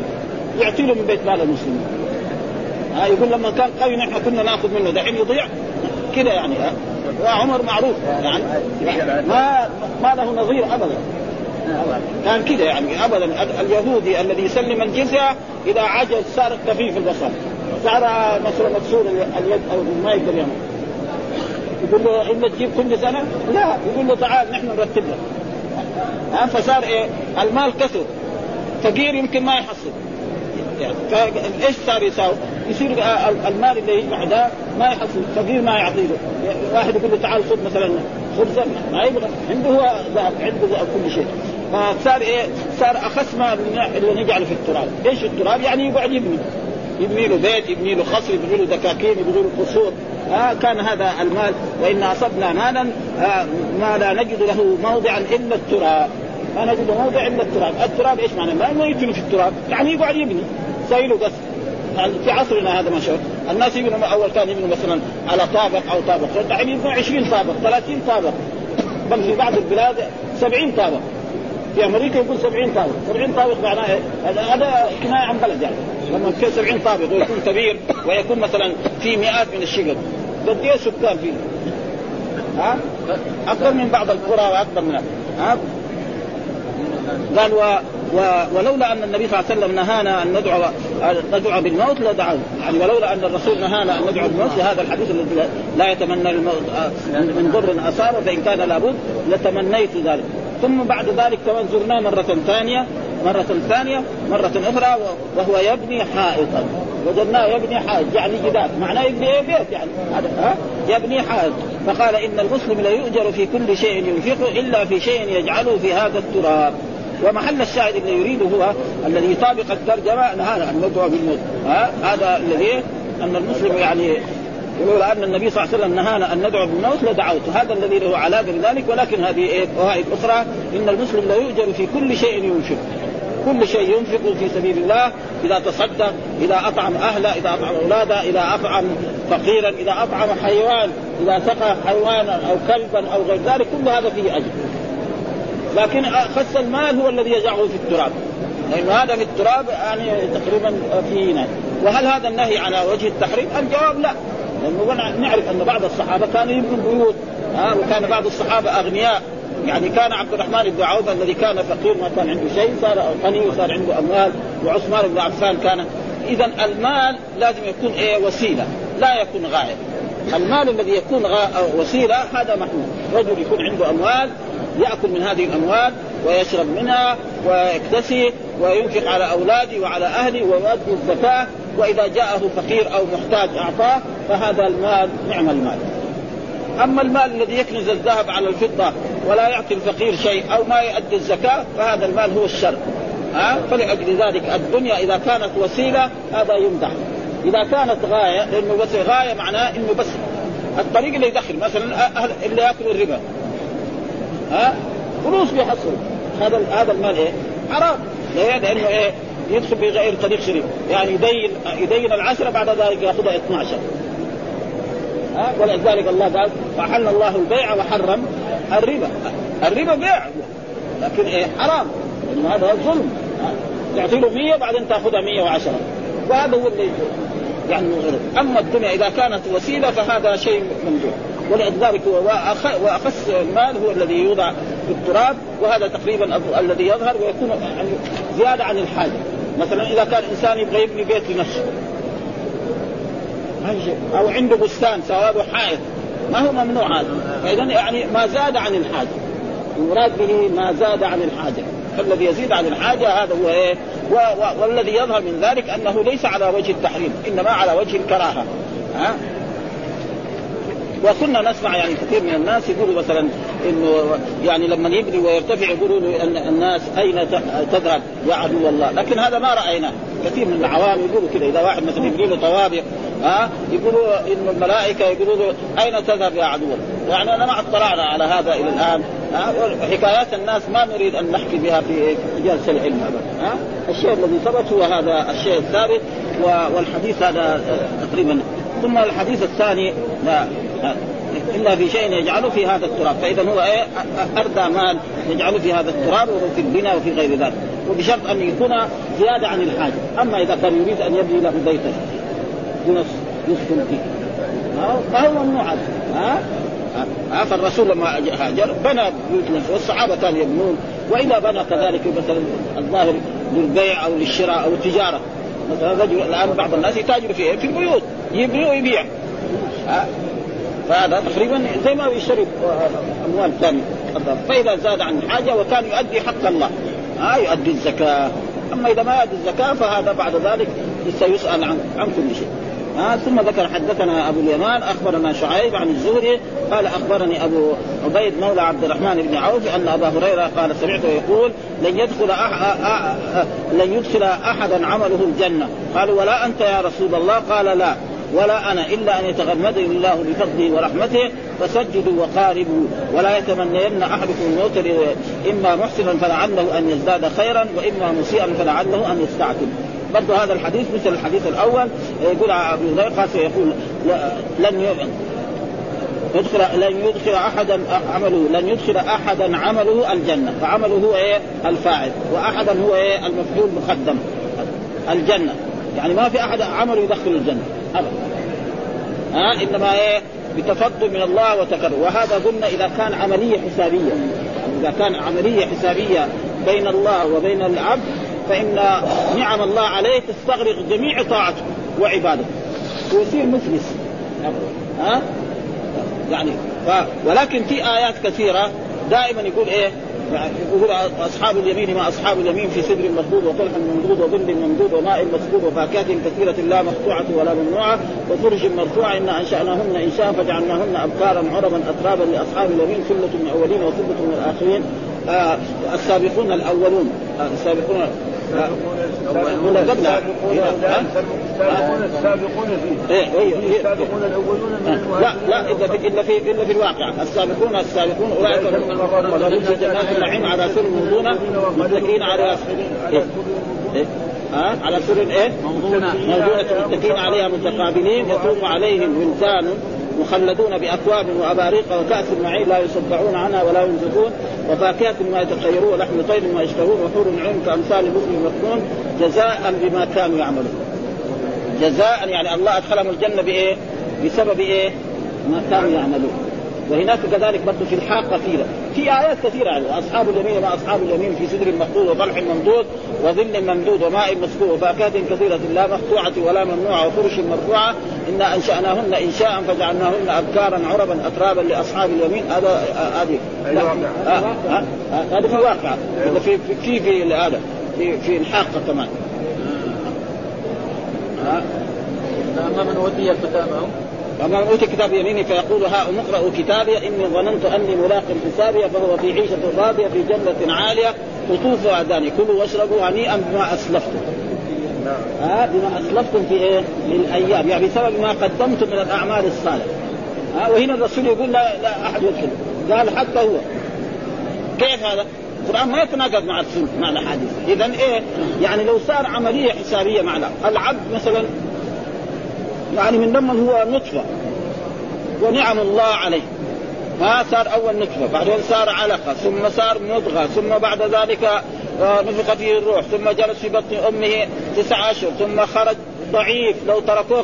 يعطي من بيت مال المسلمين. ها يقول لما كان قوي نحن كنا نأخذ منه دحين يضيع. كذا يعني ها. وعمر معروف يعني. ما ما له نظير ابدا. كان كذا يعني ابدا. اليهودي الذي يسلم الجزية إذا عجز صار كفيف البصر. صار مثلا مكسور اليد أو ما يقدر يعمل. يقول له إما تجيب كل سنه؟ لا. يقول له تعال نحن نرتب لك. ها فصار إيه؟ المال كثر. فقير يمكن ما يحصل. يعني فايش صار يساوي؟ يصير المال اللي يجمع ده ما يحصل. فقير ما يعطيه واحد يقول له تعال خذ مثلا خبزه ما يبغى. عنده هو ذهب عنده كل شيء. فصار إيه؟ صار أخس ما اللي نجعله في التراب، إيش التراب؟ يعني يقعد يبني. يبني له بيت يبني له خصر يبني له دكاكين يبني له قصور. آه كان هذا المال. وإن أصبنا مالا آه ما لا نجد له موضعا إلا التراب. ما نجد موضع إلا التراب، التراب إيش معنى؟ ما يدفن في التراب، يعني يقعد يبني. زي يعني في عصرنا هذا ما شاء الناس يبنوا أول كان يبنوا مثلا على طابق أو طابق. الحين يبنوا 20 طابق 30 طابق. بل في بعض البلاد 70 طابق. في أمريكا يقول 70 طابق 70 طابق معناه إيه؟ هذا كنايه عن بلد يعني لما في 70 طابق ويكون كبير ويكون مثلا في مئات من الشقق قد إيه سكان فيه؟ ها؟ أكثر من بعض القرى وأكثر من ها؟ قال و... و... ولولا أن النبي صلى الله عليه وسلم نهانا أن ندعو ندعو بالموت لدعونا يعني ولولا أن الرسول نهانا أن ندعو بالموت لهذا الحديث الذي لا يتمنى الموت من ضر اصابه فإن كان لابد لتمنيت ذلك ثم بعد ذلك كمان زرناه مرة ثانية مرة ثانية مرة أخرى وهو يبني حائطا. وجدناه يبني حائط يعني جدار معناه يبني إيه بيت يعني. ها؟ يبني حائط. فقال إن المسلم لا يؤجر في كل شيء ينفقه إلا في شيء يجعله في هذا التراب. ومحل الشاهد الذي يريده هو الذي يطابق الترجمة هذا الندوه بالموت هذا الذي أن المسلم يعني ولولا أن النبي صلى الله عليه وسلم نهانا أن ندعو بالموت لدعوت. هذا الذي له علاقة بذلك ولكن هذه إيه؟ فوائد أخرى. إن المسلم لا يؤجر في كل شيء ينفق. كل شيء ينفق في سبيل الله إذا تصدق إذا أطعم أهله إذا أطعم أولاده إذا أطعم فقيرا إذا أطعم حيوان إذا سقى حيوانا أو كلبا أو غير ذلك كل هذا فيه أجر. لكن خص المال هو الذي يجعله في التراب. لأن هذا في التراب يعني تقريبا في نهي. وهل هذا النهي على وجه التحريم؟ الجواب لا. لأنه نعرف أن بعض الصحابة كانوا يبنوا بيوت ها وكان بعض الصحابة أغنياء. يعني كان عبد الرحمن بن عوف الذي كان فقير ما كان عنده شيء صار غني وصار عنده أموال وعثمان بن عفان كان. اذا المال لازم يكون إيه؟ وسيلة لا يكون غايه المال الذي يكون غا... وسيلة هذا محمود. رجل يكون عنده أموال يأكل من هذه الأموال ويشرب منها ويكتسي وينفق على اولاده وعلى اهله ويؤدي الزكاة. وإذا جاءه فقير أو محتاج أعطاه فهذا المال نعم المال. أما المال الذي يكنز الذهب على الفضة ولا يعطي الفقير شيء أو ما يؤدي الزكاة فهذا المال هو الشر. ها فلأجل ذلك الدنيا إذا كانت وسيلة هذا يمدح. إذا كانت غاية لأنه بس غاية معناه إنه بس الطريق اللي يدخل مثلا أهل اللي يأكل الربا ها فلوس بيحصل هذا هذا المال إيه؟ حرام ليه؟ لأنه إيه؟ يدخل بغير طريق شريف. يعني يدين يدين العشره بعد ذلك ياخذها 12 ها؟ ولذلك الله قال فحل الله البيع وحرم الربا. الربا بيع لكن إيه؟ حرام. لأنه هذا ظلم. تعطي له 100 بعدين تأخذها 110 وهذا هو اللي يعني أما الدنيا إذا كانت وسيلة فهذا شيء ممدوح ولذلك واخس المال هو الذي يوضع في التراب وهذا تقريبا الذي يظهر ويكون يعني زيادة عن الحاجة. مثلا إذا كان إنسان يبغى يبني بيت لنفسه. أو عنده بستان سواء حائط. ما هو ممنوع هذا. فإذا يعني ما زاد عن الحاجة. المراد به ما زاد عن الحاجة. فالذي يزيد عن الحاجة هذا هو إيه؟ و و والذي يظهر من ذلك أنه ليس على وجه التحريم. إنما على وجه الكراهة. ها؟ وكنا نسمع يعني كثير من الناس يقولوا مثلا إنه يعني لما يبني ويرتفع يقولوا الناس أين تذهب يا عدو الله، لكن هذا ما رأيناه، كثير من العوام يقولوا كذا إذا واحد مثلا يبني له طوابق ها يقولوا ان الملائكة يقولوا له أين تذهب يا عدو؟ يعني أنا ما اطلعنا على هذا إلى الآن حكايات الناس ما نريد أن نحكي بها في جلسه العلم ابدا ها. الشيء الذي ثبت هو هذا الشيء الثابت والحديث هذا تقريبا. ثم الحديث الثاني إلا في شيء يجعله في هذا التراب. فإذا هو إيه؟ اردى مال يجعله في هذا التراب وهو في البناء وفي غير ذلك. وبشرط أن يكون زيادة عن الحاجة. أما إذا كان يريد أن يبني له بيتا يسكن فيه فهو ممنوع ها؟ ها فالرسول لما هاجر بنى بيوت والصحابة كانوا يبنون. وإذا بنى كذلك مثلا الظاهر للبيع أو للشراء أو التجارة. مثلا رجل الآن بعض الناس يتاجر في في البيوت. يبني ويبيع. فهذا تقريبا زي ما يشتري أموال ثانية. فإذا زاد عن حاجة وكان يؤدي حق الله. ها يؤدي الزكاة. أما إذا ما يؤدي الزكاة فهذا بعد ذلك سيسأل عن عن كل شيء. ها ثم ذكر حدثنا أبو اليمان أخبرنا شعيب عن الزهري قال أخبرني أبو عبيد مولى عبد الرحمن بن عوف أن أبا هريرة قال سمعته يقول لن يدخل أح... أح... لن يدخل احدا عمله الجنة. قالوا ولا أنت يا رسول الله. قال لا. ولا أنا إلا أن يتغمدني الله بفضله ورحمته فسجدوا وقاربوا ولا يتمنين أحدكم الموت إما محسنا فلعله أن يزداد خيرا وإما مسيئا فلعله أن يستعتب. برضو هذا الحديث مثل الحديث الأول يقول ابو هريره يقول لن يدخل لن يدخل أحدا عمله لن يدخل أحدا عمله الجنة. فعمله هو إيه؟ الفاعل. وأحدا هو إيه؟ المفعول مقدم الجنة. يعني ما في أحد عمله يدخل الجنة. ابدا ها إنما إيه؟ بتفضل من الله وتكرم وهذا قلنا إذا كان عملية حسابية. إذا كان عملية حسابية بين الله وبين العبد فإن نعم الله عليه تستغرق جميع طاعته وعبادته. ويصير مفلس ها؟ يعني ف... ولكن في آيات كثيرة دائما يقول إيه؟ يقول أصحاب اليمين ما أصحاب اليمين في سدر مخضود وطلح ممدود وظل ممدود وماء مسكوب وفاكهة كثيرة لا مقطوعة ولا ممنوعة وفرج مرفوعه أنا أنشأناهن انشاء فجعلناهن أبكارا عربا أترابا لأصحاب اليمين ثلة من الأولين وثلة من الآخرين. آه السابقون الأولون. آه السابقون السابقون السابقون فيه. إيه إيه السابقون الأولون لا لا الا في الا في الا في الواقع السابقون السابقون أولئك هم المقربون في جنات النعيم على سر موضونه متكئين على إيه؟ إيه؟ ها؟ على سر إيه؟ موضونة متكئين عليها متقابلين يطوف عليهم ولدان مخلدون بأكواب وأباريق وكأس معين لا يصدعون عنها ولا ينزفون وفاكهة ما يتخيرون ولحم طير ما يشتهون وحور عين كأمثال البخل المكنون جزاء بما كانوا يعملون جزاء يعني الله أدخلهم الجنة بإيه؟ بسبب إيه؟ ما كانوا يعملون وهناك كذلك برضه في الحاقه كثيره في آيات كثيرة يعني أصحاب اليمين ما أصحاب اليمين في سدر مخضود وطلح ممدود وظل ممدود وماء مسكوب وفاكهة كثيرة لا مقطوعة ولا ممنوعة وفرش مرفوعة. إنا أنشأناهن إنشاء فجعلناهن أبكارا عربا أترابا لأصحاب اليمين. هذا هذه. هذا في الواقع في في في هذا. في في الحاقه كمان. اما من اوتي كتابه ومن أوتي كتاب يمينه فيقول ها اقرأوا كتابي إني ظننت أني ملاق حسابي فهو في عيشة راضيه في جنة عالية. قطوفها داني كلوا واشربوا هنيئا بما أسلفتم. ها بما أسلفتم في إيه؟ في الأيام يعني بسبب ما قدمتم من الأعمال الصالحة. ها وهنا الرسول يقول لا لا أحد يدخل. قال حتى هو. كيف هذا؟ القرآن ما يتناقض مع السنة مع الأحاديث. اذا إيه؟ يعني لو صار عملية حسابية معنا العبد مثلا يعني من لما هو نطفة. ونعم الله عليه. ما صار أول نطفة بعدين صار علقة ثم صار مضغة ثم بعد ذلك نفخ فيه الروح ثم جلس في بطن أمه تسع أشهر ثم خرج ضعيف لو تركوه.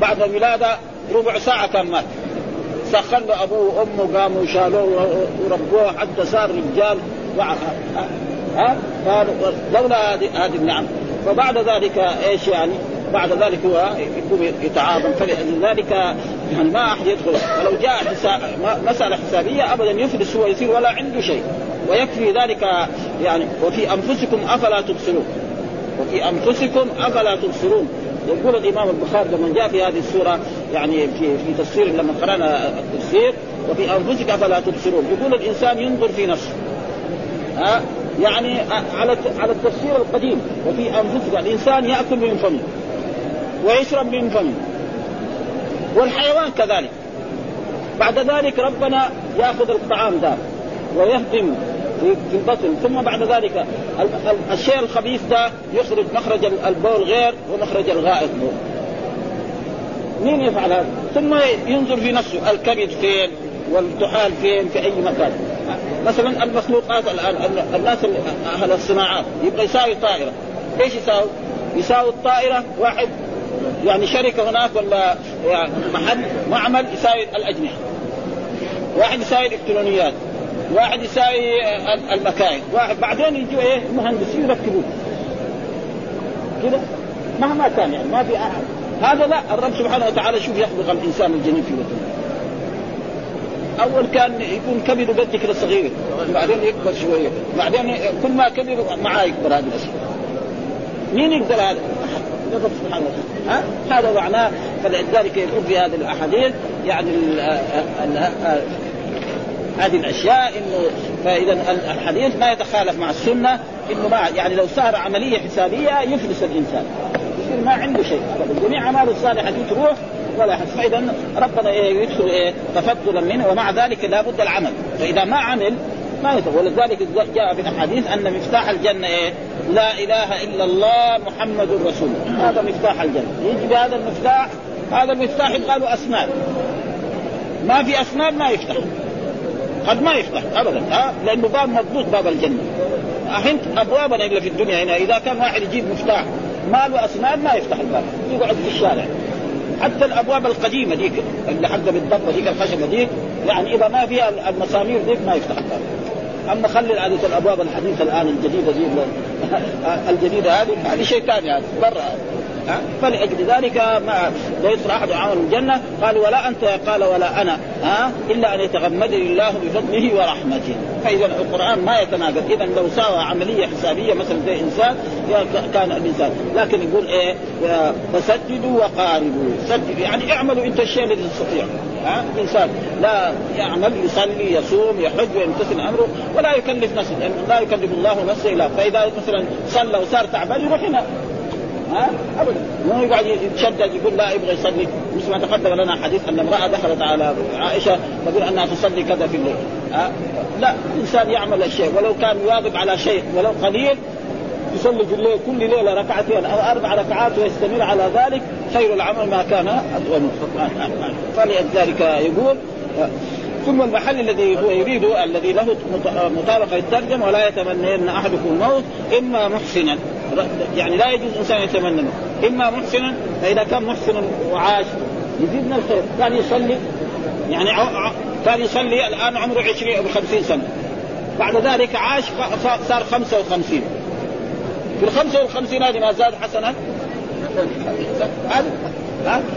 بعد الولاده ربع ساعة كان مات. سخن له أبوه وأمه قاموا شالوه وربوه حتى صار رجال ها لولا هذه هذه النعم. فبعد ذلك إيش يعني؟ بعد ذلك هو يقوم يتعاظم. فلذلك يعني ما أحد يدخل. ولو جاء حساب مسألة حسابية ابدا يفلس هو يصير ولا عنده شيء. ويكفي ذلك يعني وفي أنفسكم أفلا تبصرون. وفي أنفسكم أفلا تبصرون. يقول الإمام البخاري لما جاء في هذه السورة يعني في في تفسير لما قرأنا التفسير وفي أنفسك أفلا تبصرون. يقول الإنسان ينظر في نفسه. ها؟ يعني على على التفسير القديم. وفي أنفسك الإنسان يأكل من فمه. ويشرب من فمه والحيوان كذلك. بعد ذلك ربنا يأخذ الطعام ذا ويهدم في البطن. ثم بعد ذلك الشيء الخبيث ده يخرج مخرج البول غير ومخرج الغائط. غير مين يفعل هذا؟ ثم ينظر في نفسه الكبد فين؟ والطحال فين؟ في أي مكان. مثلا المخلوقات الآن الناس أهل الصناعات يبغى يساوي طائرة. إيش يساوي؟ يساوي الطائرة واحد يعني شركة هناك ولا يعني محل معمل يساوي الأجنحة. واحد يساوي الإلكترونيات واحد يساوي المكاين واحد بعدين يجوا إيه؟ مهندسين يركبوه كذا مهما كان يعني ما في أحد. هذا لا الرب سبحانه وتعالى شوف يخلق الإنسان الجنين في بطنه. أول كان يكون كبده قد كده صغير بعدين يكبر شوية بعدين كل ما كبر معاه يكبر هذه الاشياء مين يقدر هذا؟ الرب سبحانه وتعالى هذا معناه فلذلك يقول في هذه الأحاديث يعني هذه الأشياء إنه فإذا الحديث ما يتخالف مع السنة إنه ما يعني لو صار عملية حسابية يفلس الإنسان. يصير ما عنده شيء. جميع اعماله الصالحة دي تروح ولا يحس فإذا ربنا إيه يدخل إيه تفضلا منه ومع ذلك لابد العمل. فإذا ما عمل ما يتفضل ولذلك جاء في الحديث أن مفتاح الجنة إيه؟ لا إله إلا الله محمد رسول. هذا مفتاح الجنة. يجي بهذا المفتاح هذا المفتاح يبغى له اسنان ما في اسنان ما يفتح. قد ما يفتح ابدا. ها؟ لأنه باب مضبوط باب الجنة. الحين ابوابنا اللي في الدنيا هنا. إذا كان واحد يجيب مفتاح ما له اسنان ما يفتح الباب يقعد في الشارع. حتى الأبواب القديمة ذيك اللي حقه بالضبه ذيك الخشبة ذيك يعني إذا ما فيها المسامير ذيك ما يفتح الباب أما خلي هذه الأبواب الحديثة الآن الجديدة ذي الجديدة هذه هذه شيء ثاني هذا برا فلأجل ذلك ما ليس أحد عمل الجنة. قال ولا أنت قال ولا أنا. ها؟ إلا أن يتغمدني الله بفضله ورحمته. فإذا القرآن ما يتناقض. إذا لو ساوى عملية حسابية مثلا زي إنسان كان الإنسان. لكن يقول إيه؟ فسددوا وقاربوا. سددوا يعني اعملوا أنت الشيء الذي تستطيع. ها؟ انسان لا يعمل يصلي يصوم يحج ويمتثل أمره ولا يكلف نفسه لأن لا يكلف الله نفسه إلا فإذا مثلا صلى وصار تعبان يروح هنا. ها؟ ابدا. مو يقعد يتشدد يقول لا يبغى يصلي. مثل ما تقدم لنا حديث أن امرأة دخلت على عائشة تقول أنها تصلي كذا في الليل. ها؟ لا الإنسان يعمل الشيء ولو كان يواظب على شيء ولو قليل يصلي في الليل كل ليلة ركعتين أو أربع ركعات ويستمر على ذلك خير العمل ما كان فلذلك يقول ثم المحل الذي هو يريده الذي له مطابقة الترجمة ولا يتمنى ان أحدكم الموت إما محسنا. يعني لا يجوز إنسان يتمنى إما محسنا فإذا كان محسنا وعاش يزيد من الخير كان يصلي يعني كان يصلي الآن عمره 20 أو 50 سنة. بعد ذلك عاش صار 55 في ال 55 هذه ما زاد حسنه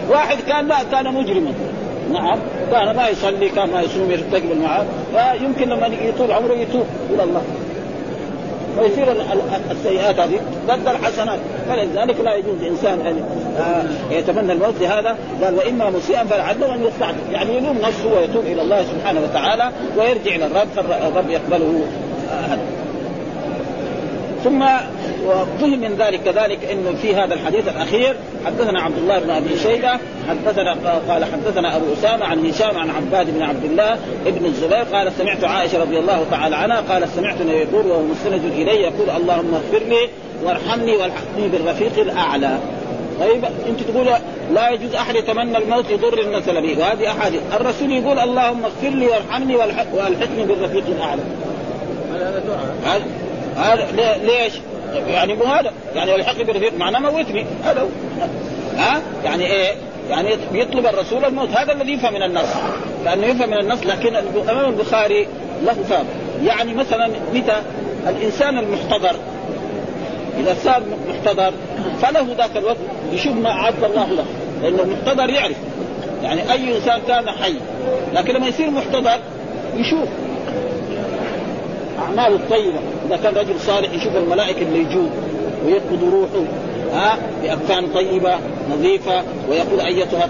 واحد كان لا كان مجرما. نعم. كان ما يصلي كان ما يصوم يرتكب المعاد فيمكن لما يطول عمره يتوب إلى الله. ويصير السيئات هذه ضد الحسنات. فلذلك لا يجوز انسان ان آه، يتمنى الموت لهذا. قال وإما مسيئا فلعله ان يستعجل يعني يلوم نفسه ويتوب إلى الله سبحانه وتعالى ويرجع إلى الرب فالرب يقبله. آه، ثم وفهم من ذلك كذلك إنه في هذا الحديث الأخير حدثنا عبد الله بن أبي شيبة حدثنا قال حدثنا أبو أسامة عن هشام عن عباد بن عبد الله ابن الزبير قال سمعت عائشة رضي الله تعالى عنها قال سمعت يقول وهو مستند إلي يقول اللهم اغفر لي وارحمني والحقني بالرفيق الأعلى. طيب أنت تقول لا يجوز أحد يتمنى الموت يضر المثل به وهذه أحاديث. الرسول يقول اللهم اغفر لي وارحمني والحقني بالرفيق الأعلى. هذا دعاء. هذا ليش؟ يعني مو هذا يعني الحق بالرفيق معناه موتني هذا ها؟ يعني إيه؟ يعني يطلب الرسول الموت هذا الذي يفهم من النص. لأنه يفهم من النص لكن الإمام البخاري له فهم. يعني مثلا متى؟ الإنسان المحتضر. إذا صار محتضر فله ذاك الوقت يشوف ما اعد الله له. لأنه المحتضر يعرف. يعني أي إنسان كان حي لكن لما يصير محتضر يشوف. اعماله الطيبة. إذا كان رجل صالح يشوف الملائكة اللي يجوه ويقبض روحه ها بأكفان طيبة نظيفة ويقول أيتها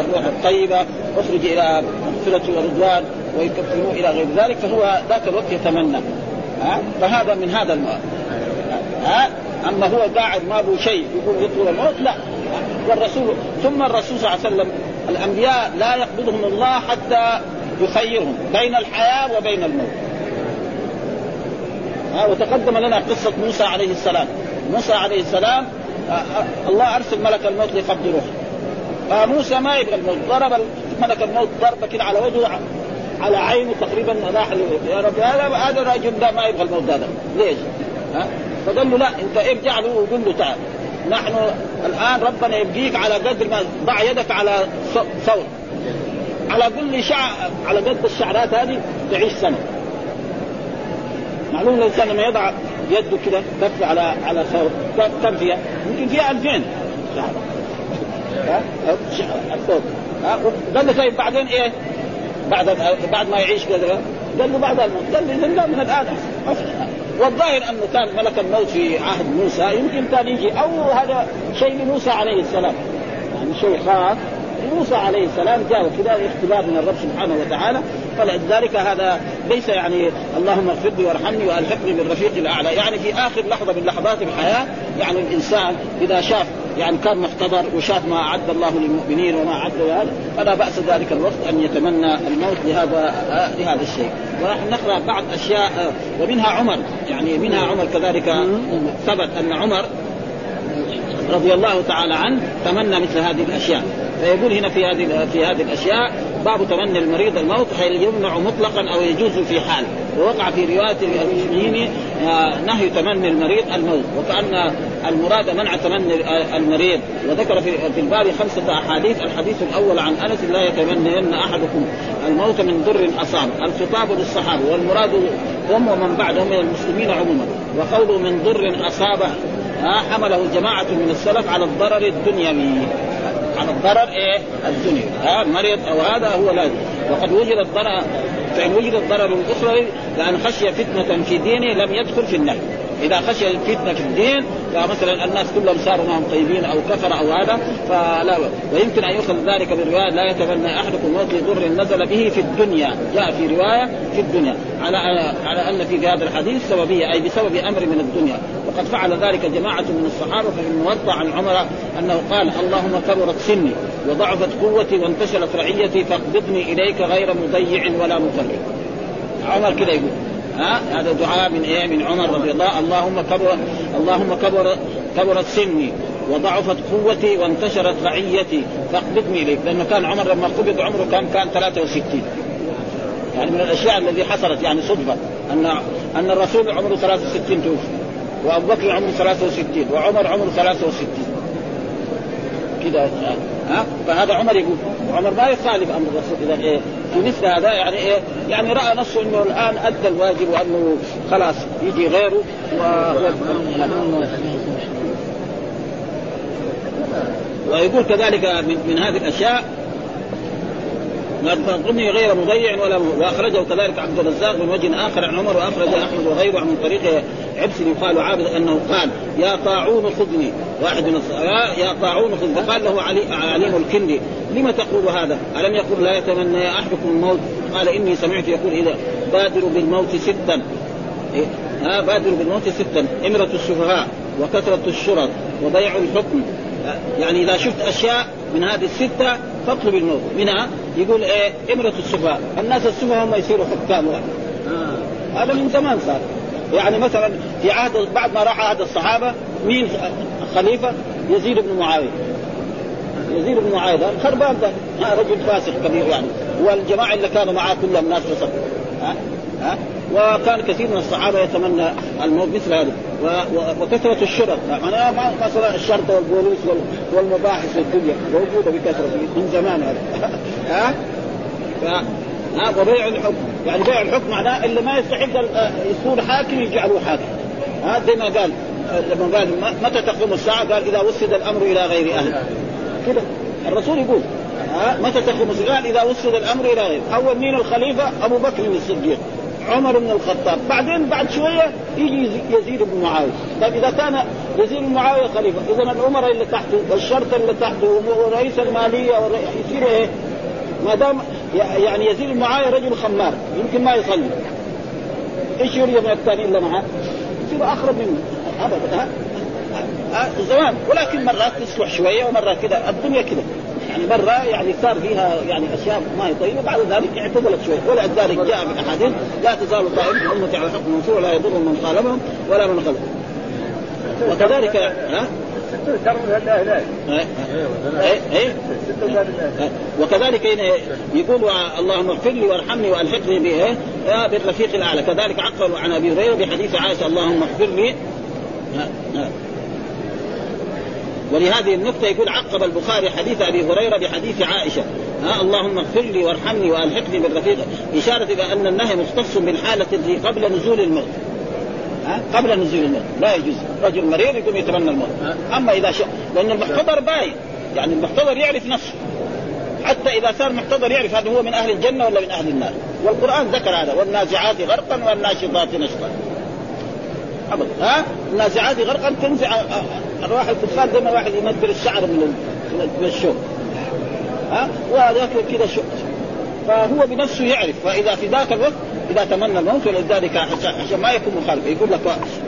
الروح الطيبة أخرج إلى مغفرة ورضوان ويكفروا إلى غير ذلك فهو ذاك الوقت يتمنى. ها فهذا من هذا الماء ها أما هو قاعد ما له شيء يقول يطلب الموت لا. والرسول ثم الرسول صلى الله عليه وسلم الأنبياء لا يقبضهم الله حتى يخيرهم بين الحياة وبين الموت. ها وتقدم لنا قصة موسى عليه السلام. موسى عليه السلام الله أرسل ملك الموت لقبض روحه. فموسى ما يبغى الموت ضرب ملك الموت ضربة كده على وجهه على عينه تقريبا راح يا رب هذا الرجل ده ما يبغى الموت هذا. ليش؟ ها؟ فقال له لا انت ارجع له وقول له تعال. نحن الآن ربنا يبقيك على قدر ما ضع يدك على ثور على كل شعر على قد الشعرات هذه تعيش سنة. معلوم الإنسان لما يضع يده كده كف على على فيها؟ يمكن فيها 2000 شعر ها؟ قال له طيب بعدين إيه؟ بعد بعد ما يعيش كذا قال له بعد الموت. قال له من الآن. والظاهر أنه كان ملك الموت في عهد موسى يمكن كان يجي أو هذا شيء لموسى عليه السلام. يعني شيء خاص. موسى عليه السلام جاء كذا اختبار من الرب سبحانه وتعالى. فلذلك هذا ليس يعني اللهم اغفر لي وارحمني وألحقني بالرفيق الأعلى. يعني في آخر لحظة من لحظات الحياة يعني الإنسان إذا شاف يعني كان محتضر وشاف ما أعد الله للمؤمنين وما أعد هذا فلا بأس ذلك الوقت أن يتمنى الموت لهذا لهذا الشيء. ونحن نقرأ بعض أشياء ومنها عمر. يعني منها عمر كذلك ثبت أن عمر رضي الله تعالى عنه تمنى مثل هذه الأشياء. فيقول هنا في هذه في هذه الأشياء باب تمني المريض الموت هل يمنع مطلقا أو يجوز في حال. ووقع في رواية المسلمين آه، نهي تمني المريض الموت. وكأن المراد منع تمني المريض. وذكر في الباب خمسة أحاديث. الحديث الأول عن أنس لا يتمنين أحدكم الموت من ضر أصاب. الخطاب للصحابة والمراد هم ومن بعدهم من المسلمين عموما. وقوله من ضر اصابه حمله جماعة من السلف على الضرر الدنيوي. على الضرر إيه؟ الدنيا. ها؟ مريض أو هذا هو لازم وقد وجد الضرر فإن وجد الضرر الاخرى لأن خشي فتنة في دينه لم يدخل في النهي. إذا خشي الفتنة في الدين فمثلا الناس كلهم صاروا معهم طيبين أو كفر أو هذا فلا ويمكن أن يؤخذ ذلك بالروايه لا يتمنى أحدكم موت لضر نزل به في الدنيا. جاء في رواية في الدنيا. على على أن في هذا الحديث سببية أي بسبب أمر من الدنيا. وقد فعل ذلك جماعة من الصحابة في الموضع عن عمر أنه قال اللهم كبرت سني وضعفت قوتي وانتشرت رعيتي فاقبضني إليك غير مضيع ولا مفرط عمر كذا يقول. ها؟ هذا دعاء من إيه؟ من عمر رضي الله اللهم كبر اللهم كبر كبرت سني وضعفت قوتي وانتشرت رعيتي. فاقبضني إليك. لأنه كان عمر لما قبض عمره كان كان 63 يعني من الأشياء التي حصلت يعني صدفة. ان أن الرسول عمره 63 توفي. وأبو بكر عمره 63 وعمر عمره 63 كذا ها؟ فهذا عمر يقول عمر ما يخالف أمر الرسول إذا إيه؟ مثل هذا يعني إيه يعني راى نفسه انه الان ادى الواجب وانه خلاص يجي غيره و... ويقول كذلك من, من هذه الاشياء فظني غير مضيع ولا وأخرجه كذلك عبد الرزاق من وجه آخر عن عمر وأخرج أحمد وغيره عن طريق عبس يقال عابد أنه قال يا طاعون خذني واحد من الصحابه يا طاعون خذني فقال له علي عليم الكندي لم تقول هذا؟ ألم يقول لا يتمنى أحدكم الموت؟ قال إني سمعت يقول إذا بادروا بالموت ستا إيه؟ ها بادروا بالموت ستا إمرة السفهاء وكثرة الشرط وضيع الحكم يعني إذا شفت أشياء من هذه الستة فاطلب الموت منها يقول إيه امرة السفهاء. الناس السفهاء هم يصيروا حكام آه. هذا من زمان صار. يعني مثلا في عهد بعد ما راح عهد الصحابة مين خليفة؟ يزيد بن معاوية. يزيد بن معاوية ده خربان ده. رجل فاسق كبير يعني. والجماعة اللي كانوا معاه كلهم ناس فسق ها؟ وكان كثير من الصحابة يتمنى الموت مثل هذا. وكثرة الشرط. يعني مثلا الشرطه والبوليس والمباحث والدنيا. موجودة بكثرة من زمان هذا. ها؟ ها؟ وبيع الحكم. يعني بيع الحكم معناه اللي ما يستحق يكون حاكم يجعلوه حاكم. ها؟ زي ما قال لما قال متى تقوم الساعة؟ قال إذا وسد الأمر إلى غير اهله كده. الرسول يقول ها؟ متى تقوم الساعة؟ قال إذا وسد الأمر إلى غير. أول مين الخليفة؟ أبو بكر الصديق. عمر بن الخطاب. بعدين بعد شوية يجي يزيد بن معاوية. طيب إذا كان يزيد بن معاوية خليفة إذا الامراء اللي تحته والشرطة اللي تحته ورئيس المالية يصير إيه؟ ما دام يعني يزيد بن معاوية رجل خمار يمكن ما يصلي. إيش يريد من الثاني الا معه؟ يصير اخرب منه. ابدا. ها ها زمان. ولكن مرات تصلح شوية ومرات كذا الدنيا كذا يعني مرة يعني صار فيها يعني أشياء ما هي طيبة بعد ذلك اعتدلت شوي. ولذلك جاء في الأحاديث لا تزال طائفة من أمتي على حكم منصور ولا يضر من خالفهم ولا من خلف وكذلك ها؟ إيه وكذلك يقول اللهم اغفر لي وارحمني وألحقني به بالرفيق الأعلى. كذلك عقل عن أبي هريرة بحديث عائشة اللهم اغفر لي. ولهذه النقطة يقول عقب البخاري حديث أبي هريرة بحديث عائشة. ها اللهم اغفر لي وارحمني وألحقني بالرفيق. إشارة إلى أن النهي مختص بالحالة التي قبل نزول الموت. ها قبل نزول الموت. لا يجوز. رجل مريض يقوم يتمنى الموت. أما إذا شاء لأن المحتضر باين يعني المحتضر يعرف نفسه. حتى إذا صار محتضر يعرف هذا هو من أهل الجنة ولا من أهل النار. والقرآن ذكر هذا. والنازعات غرقا والناشطات نشطا. ابدا ها؟ النازعات غرقا تنزع أرواح الكفار زي ما واحد يمثل الشعر من من الشوك. ها؟ وهذاك كذا شو فهو بنفسه يعرف. فإذا في ذاك الوقت إذا تمنى الموت ولذلك عشان ما يكون مخالف يقول لك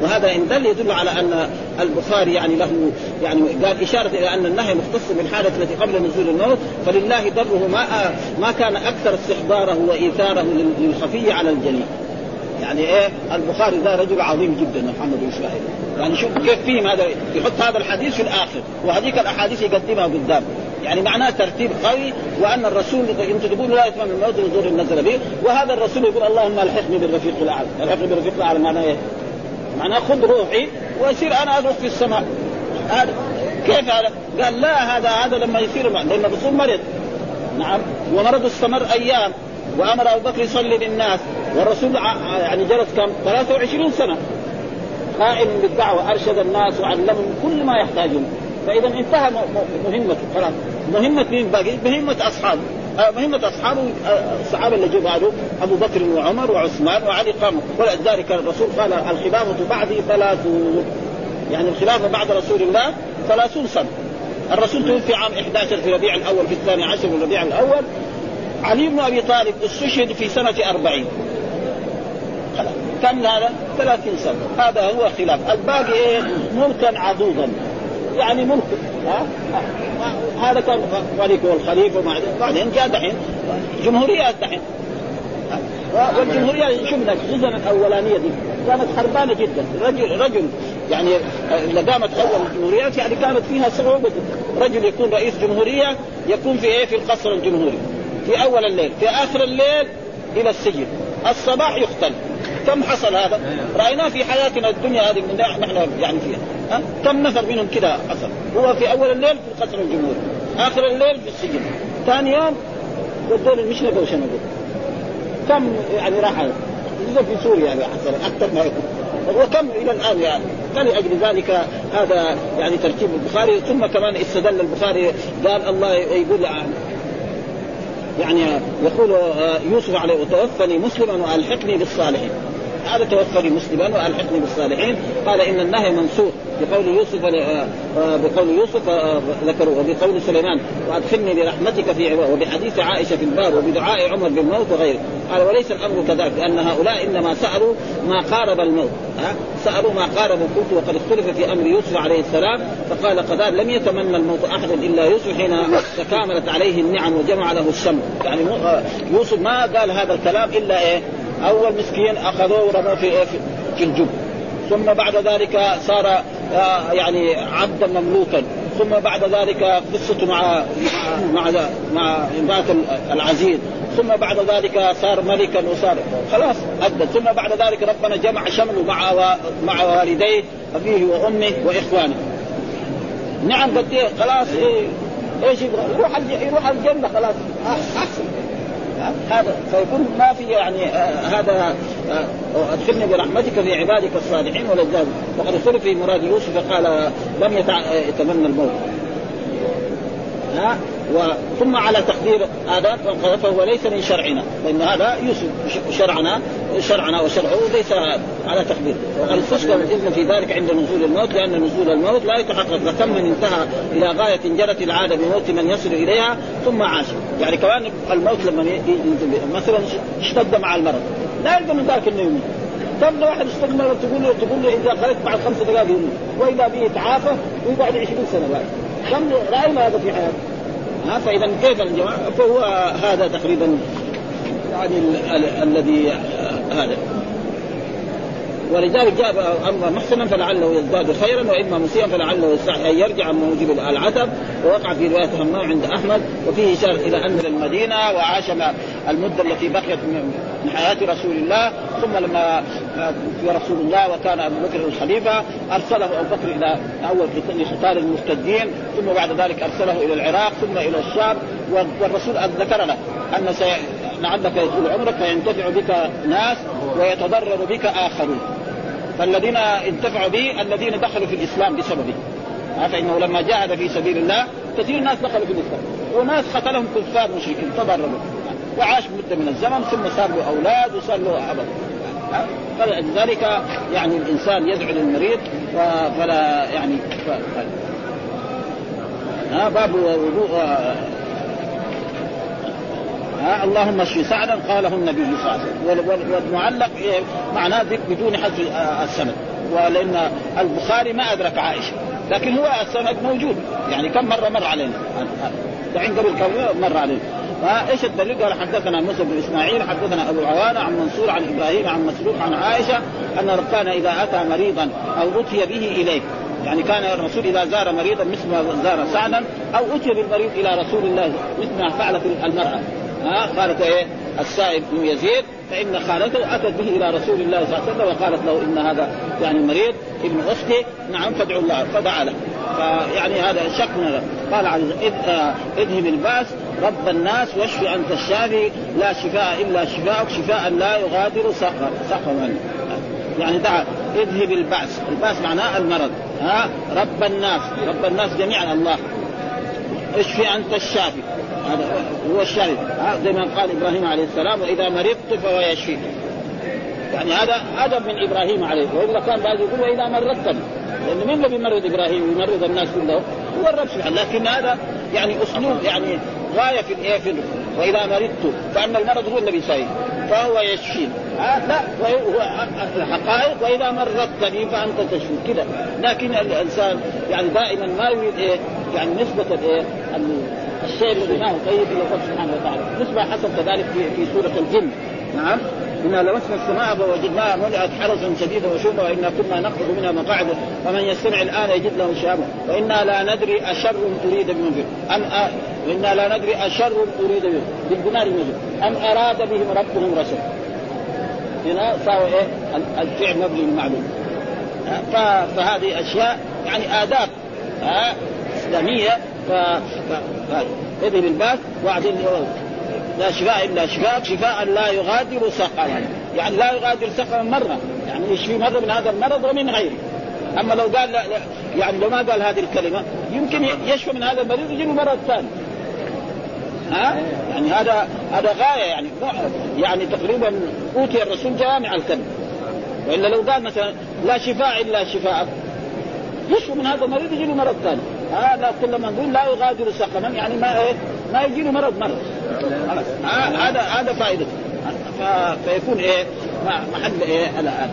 وهذا إن دل يدل على أن البخاري يعني له يعني قال إشارة إلى أن النهي مختص بالحالة التي قبل نزول الموت. فلله دره ما ما كان أكثر استحضاره وإيثاره للخفي على الجليل. يعني إيه؟ البخاري ذا رجل عظيم جدا محمد بن إسماعيل. يعني شوف كيف فيهم هذا يحط هذا الحديث في الآخر وهذيك الأحاديث يقدمها قدام. يعني معناه ترتيب قوي وأن الرسول انت تقول لا يتمنى الموت نزول نزل به وهذا الرسول يقول اللهم ألحقني بالرفيق الأعلى، ألحقني بالرفيق الأعلى معناه إيه؟ معناه خذ روحي واصير أنا أدرك في السماء. هذا كيف هذا؟ قال لا هذا هذا لما يصير لأن الرسول مرض. نعم. ومرض استمر أيام. وأمر أبو بكر يصلي بالناس والرسول يعني جلس كم؟ 23 سنة. قائم بالدعوة أرشد الناس وعلمهم كل ما يحتاجون. فإذا انتهى مهمته خلاص مهمة مين باقي؟ مهمة اصحابه آه مهمة أصحابه آه الصحابة اللي جو بعده أبو بكر وعمر وعثمان وعلي قاموا ولذلك الرسول قال الخلافة بعدي ثلاثون يعني الخلافة بعد رسول الله ثلاثون سنة. الرسول توفي عام 11 في ربيع الأول في الثاني عشر من ربيع الأول. علي بن أبي طالب استشهد في سنة أربعين. كم هذا؟ 30 سنة. هذا هو خلاف. الباقي إيه؟ ملكا عضوضا يعني ملك ها؟ هذا كان ملك والخليفه بعدين جاء دحين جمهوريات دحين. والجمهوريه شفنا الجزء الأولانية دي كانت حربانه جدا. رجل رجل يعني إذا قامت أول الجمهوريات يعني كانت فيها صعوبة. رجل يكون رئيس جمهورية يكون في إيه؟ في القصر الجمهوري. في أول الليل في آخر الليل إلى السجن. الصباح يقتل كم حصل هذا؟ رأيناه في حياتنا الدنيا هذه من نحن يعني فيها. ها؟ كم نفر منهم كذا حصل؟ هو في أول الليل في القصر الجمهوري آخر الليل في السجن. ثاني يوم ودونا المشنقه وشنقوا كم يعني راح زي في سوريا يعني حصل أكثر ما يكون. وكم إلى الآن يعني. فلأجل ذلك هذا يعني ترتيب البخاري ثم كمان استدل البخاري قال الله يقول يعني يقول يوسف عليه وتوفني مسلما وألحقني بالصالحين. هذا توفني مسلما وألحقني بالصالحين. قال إن النهي منسوخ بقول يوسف بقول يوسف ذكروا وبقول سليمان. وأدخلني برحمتك في عباد وبحديث عائشة في الباب وبدعاء عمر بالموت وغيره. قال وليس الأمر كذلك لأن هؤلاء إنما سألوا ما قارب الموت. ها؟ سألوا ما قارب قلت وقد اختلف في أمر يوسف عليه السلام. فقال قدار لم يتمنى الموت أحد إلا يوسف حين تكاملت عليه النعم وجمع له الشمل يعني يوسف ما قال هذا الكلام إلا إيه؟ أول مسكين أخذوه ورموه في إيه؟ في الجب. ثم بعد ذلك صار يعني عبدا مملوكا. ثم بعد ذلك قصته مع مع مع امرأة العزيز. ثم بعد ذلك صار ملكا وصار خلاص أدى. ثم بعد ذلك ربنا جمع شمله مع مع والديه أبيه وأمه وإخوانه. نعم قد خلاص إيه إيش يبغى؟ يروح يروح الجنة خلاص. احسن هذا فيكون ما في يعني آه هذا آه أدخلني برحمتك في عبادك الصالحين ولذلك وقد اختلف في مراد يوسف قال لم يتمنى الموت. ها؟ ثم على تقدير هذا فهو ليس من شرعنا لأن هذا يوسف شرعنا شرعنا وشرعه ليس على تقدير. وقد استشكل الإذن في ذلك عند نزول الموت لأن نزول الموت لا يتحقق. فكم من انتهى إلى غاية جرت العادة بموت من يصل إليها ثم عاش. يعني كمان الموت لما مثلا اشتد مع المرض. لا يلزم من ذلك إنه يموت. كم واحد مرض تقول له تقول له إذا خرجت بعد خمس دقائق يموت. وإذا به يتعافى ويقعد 20 سنة بعد. كم راينا هذا في حياته؟ فإذا كيف الجماعة؟ فهو هذا تقريبا يعني الذي هذا. ولذلك جاء أمر محسنا فلعله يزداد خيرا وإما مسيئا فلعله يستحي أن يرجع من موجب العتب. ووقع في رواية همام عند أحمد وفيه إشارة إلى أن المدينة وعاش المدة التي بقيت من حياة رسول الله. ثم لما في رسول الله وكان أبو بكر الخليفة أرسله أبو بكر إلى أول لقتال المرتدين ثم بعد ذلك أرسله إلى العراق ثم إلى الشام. والرسول ذكر له أن. لعلك يطول عمرك فينتفع بك ناس ويتضرر بك آخرون. فالذين انتفعوا به الذين دخلوا في الإسلام بسببه فانه لما جاهد في سبيل الله كثير ناس دخلوا في الإسلام. وناس قتلهم كفار مشركين تضرروا. وعاش مدة من الزمن ثم صار له أولاد وصار له أبد. فلذلك يعني الإنسان يدعو للمريض فلا يعني ف... باب وضوء ها اللهم اشفي سعدا قاله النبي صلى الله عليه وسلم. والمعلق معناه بدون حذف السند. ولأن البخاري ما أدرك عائشة لكن هو السند موجود. يعني كم مرة مر علينا؟ دحين قبل كم مر علينا. فايش الدليل؟ قال حدثنا موسى بن إسماعيل حدثنا أبو عوانه عن منصور عن إبراهيم عن مسروق عن عائشة أن كان إذا أتى مريضا أو أتي به اليه يعني كان الرسول إذا زار مريضا مثل ما زار سعدا أو أتي بالمريض إلى رسول الله مثل ما فعلت المرأة. ها قالت إيه؟ السائب بن يزيد فإن خالته أتت به إلى رسول الله صلى الله عليه وسلم وقالت له إن هذا يعني مريض ابن أختي نعم فادعوا الله فدعا له. فيعني هذا شك من هذا قال عز اذهب الباس رب الناس واشف أنت الشافي لا شفاء إلا شفاءك شفاء لا يغادر سقما سقما يعني دعا اذهب الباس. الباس معناه المرض. ها رب الناس رب الناس جميعا الله. اشف أنت الشافي. هذا هو الشافي زي ما قال إبراهيم عليه السلام وإذا مرضت فهو يشفيك. يعني هذا أدب من إبراهيم عليه والا كان بعد يقول وإذا مرضت لأن مين اللي بيمرض إبراهيم؟ ويمرض الناس كلهم؟ هو الرب سبحانه لكن هذا يعني أسلوب يعني غاية في الايه في وإذا مرضت فأن المرض هو الذي يساوي فهو يشفين آه لا. هو الحقائق وإذا مرضت بي فأنت تشفي كذا لكن الإنسان يعني دائما ما يريد إيه؟ يعني نسبة الإيه؟ الشيء الذي ما هو طيب إلى الله سبحانه وتعالى. نسبة حسب كذلك في في سورة الجن. نعم. إنا لمسنا السماء فوجدناها ملئت حرسا شديدا وشوبا وإنا كنا نخرج منها مقاعد. فمن يستمع الآن يجد له شهابا وإنا لا ندري أشر أريد بمن أم. وإنا لا ندري أشر أريد بهم بالبناء المجد أم أراد بهم ربهم رشد. هنا صار إيه؟ الفعل مبني المعلوم فهذه أشياء يعني آداب. إسلامية. ف... اذهب الباب وبعدين لا شفاء إلا شفاء شفاء لا يغادر سقما يعني لا يغادر سقما مرة. يعني يشفي مرة من هذا المرض ومن غيره. أما لو قال لا لا يعني لو ما قال هذه الكلمة يمكن يشفى من هذا المريض يجي مرض ثاني. ها؟ يعني هذا هذا غاية يعني. يعني تقريبا أوتي الرسول جوامع الكلم وإلا لو قال مثلا لا شفاء إلا شفاء يشفى من هذا المريض يجي له مرض ثاني. هذا كل ما نقول لا يغادر سقما يعني ما إيه؟ ما يجي له مرض مرض. هذا هذا فائدته. فيكون إيه؟ محل إيه؟ الان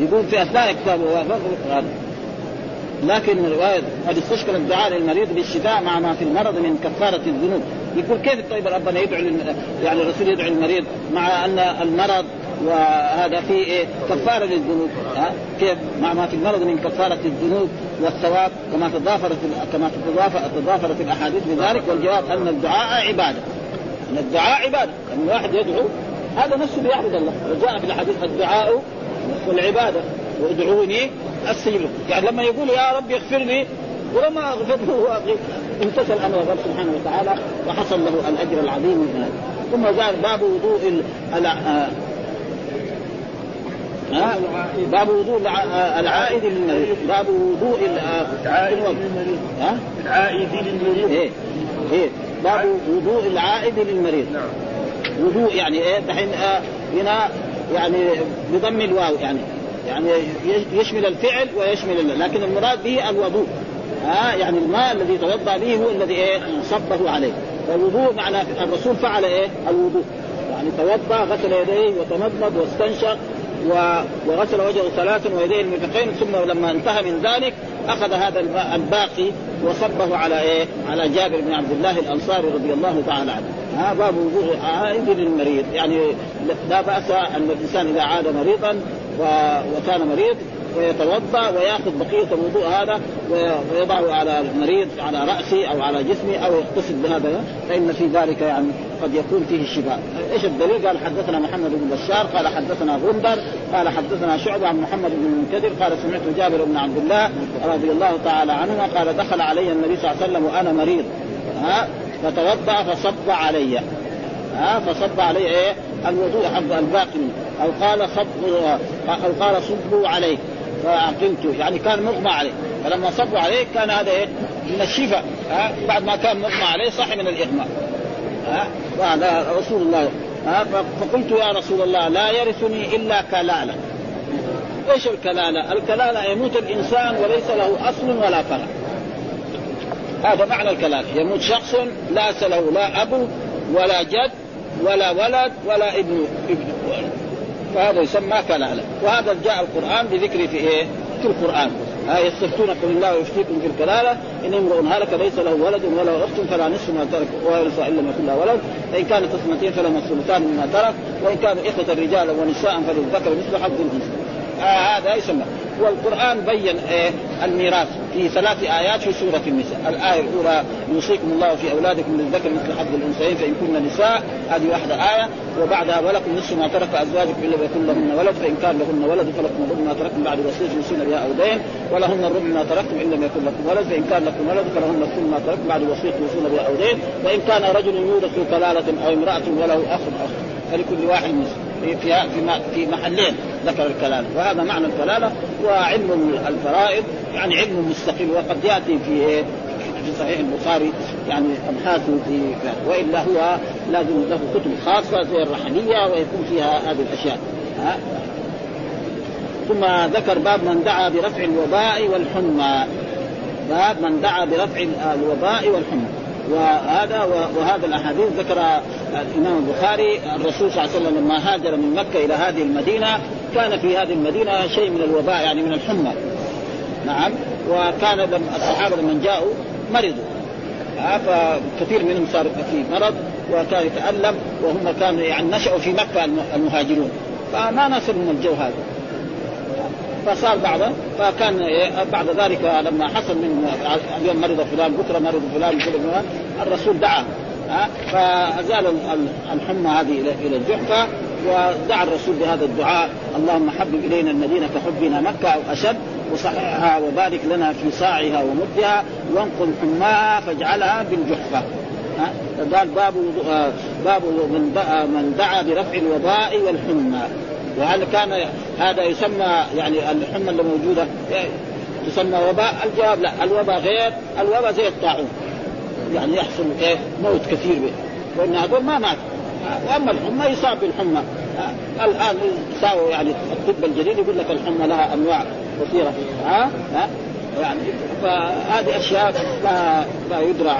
يقول في اثناء كتابه لكن رواية قد استشكل الدعاء للمريض بالشفاء مع ما في المرض من كفارة الذنوب. يقول كيف طيب ربنا يدعو يعني الرسول يدعو المريض مع أن المرض وهذا في إيه؟ كفارة للذنوب؟ ها؟ كيف؟ مع ما في المرض من كفارة الذنوب. والثواب كما تضافرت كما تضافرت الأحاديث بذلك والجواب أن الدعاء عبادة. أن الدعاء عبادة. أن الواحد يدعو هذا نفسه بيعبد الله. وجاء في الحديث الدعاء والعبادة وادعوني أستجب يعني لما يقول يا رب اغفر لي ولما أغفر له امتثل أمر الرب سبحانه وتعالى وحصل له الأجر العظيم من ثم قال باب وضوء. آه باب وضوء العائد للمريض باب وضوء العائد للمريض ها؟ العائد للمريض إيه إيه. باب وضوء العائد للمريض. نعم. وضوء يعني إيه؟ دحين آه هنا يعني بضم الواو يعني. يعني يشمل الفعل ويشمل. لكن المراد به الوضوء. ها؟ يعني الماء الذي توضأ به هو الذي إيه؟ صبه عليه. والوضوء معنى الرسول فعل إيه؟ الوضوء. يعني توضأ غسل يديه وتمضمض واستنشق وغسل وجهه ثلاثا ويديه المرفقين ثم لما انتهى من ذلك أخذ هذا الباقي وصبه على إيه؟ على جابر بن عبد الله الأنصاري رضي الله تعالى عنه. ها باب وضوء عائد للمريض يعني لا بأس أن الإنسان إذا عاد مريضا وكان مريض ويتوضأ ويأخذ بقية الوضوء هذا ويضعه على المريض على راسه أو على جسمه أو يغتسل بهذا فإن في ذلك يعني قد يكون فيه الشفاء، إيش الدليل؟ قال حدثنا محمد بن بشار قال حدثنا غندر قال حدثنا شعبة عن محمد بن المنكدر قال سمعت جابر بن عبد الله رضي الله تعالى عنهما قال دخل علي النبي صلى الله عليه وسلم وأنا مريض. ها؟ فتوضأ فصب علي. ها؟ فصب علي إيه؟ الوضوء حق الباقي أو قال صب أو قال صبوا عليه فعقلته يعني كان مغمى عليه. فلما صبوا عليه كان هذا إيه؟ من الشفاء. ها بعد ما كان مغمى عليه صح من الإغماء. ها وهذا رسول الله. ها فقلت يا رسول الله لا يرثني إلا كلالة. إيش الكلالة؟ الكلالة يموت الإنسان وليس له أصل ولا فرع. هذا معنى الكلالة. يموت شخص ليس له لا أب ولا جد ولا ولد ولا ابن ابن. فهذا يسمى كلالة. وهذا جاء القرآن بذكره في إيه؟ في القرآن. ها يستفتونك الله يفتيكم في الكلالة إن امرؤ هلك ليس له ولد ولا أخت فلا نصف ما ترك ويرث لم يكن له ولد. فإن كانت اثنتين فلهما الثلثان مما ترك وإن كانوا إخوة رجالا ونساء فللذكر مثل حظ الأنثى. آه هذا يسمى والقرآن بين إيه الميراث في ثلاث آيات في سورة النساء. الآية الأولى يوصيكم الله في أولادكم للذكر مثل حظ الأنثيين فإن كن نساء هذه واحدة آية. وبعدها ولكم نصف ما ترك أزواجكم إلا يكن لهن ولد فإن كان لهن ولد فلكم الربع ما تركتم بعد وصية يوصين بها أو دين. ولهن الربع ما تركتم إن لم يكن لكم ولد فإن كان لكم ولد فلهن الثلث ما تركتم بعد وصية يوصون بها أو دين. وإن كان رجل يورث كلالة أو امرأة وله أخ أخ فلكل واحد نصف. في في في محلين ذكر الكلاله وهذا معنى الكلالة وعلم الفرائض يعني علم مستقل وقد يأتي في في صحيح البخاري يعني أبحاث في وإلا هو لازم له كتب خاصة زي الرحليه ويكون فيها هذه الأشياء. ها؟ ثم ذكر باب من دعا برفع الوباء والحمى. باب من دعا برفع الوباء والحمى. وهذا وهذا الأحاديث ذكر الإمام البخاري الرسول صلى الله عليه وسلم لما هاجر من مكة إلى هذه المدينة كان في هذه المدينة شيء من الوباء يعني من الحمى. نعم. وكان الصحابة لما جاءوا مرضوا. فكثير منهم صار في مرض وكان يتألم وهم كانوا يعني نشأوا في مكة المهاجرون. فما ناسبهم الجو هذا. فصار بعض فكان بعد ذلك لما حصل من اليوم مرض فلان بكرة مرض فلان فلان الرسول دعا. فازال الحمى هذه إلى الجحفة ودعا الرسول بهذا الدعاء. اللهم حبب إلينا المدينة كحبنا مكة أو أشد وصححها وبارك لنا في صاعها ومدها وانقل حماها فاجعلها بالجحفة. قال باب باب من دعا برفع الوباء والحمى. وهل كان هذا يسمى يعني الحمى اللي موجودة تسمى وباء؟ الجواب لا الوباء غير الوباء زي الطاعون. يعني يحصل إيه موت كثير به وإن هذول ما مات واما الحمى يصاب بالحمى. الآن ساووا يعني الطب الجديد يقول لك الحمى لها أنواع كثيرة. ها ها يعني. فهذه أشياء لا لا يدرى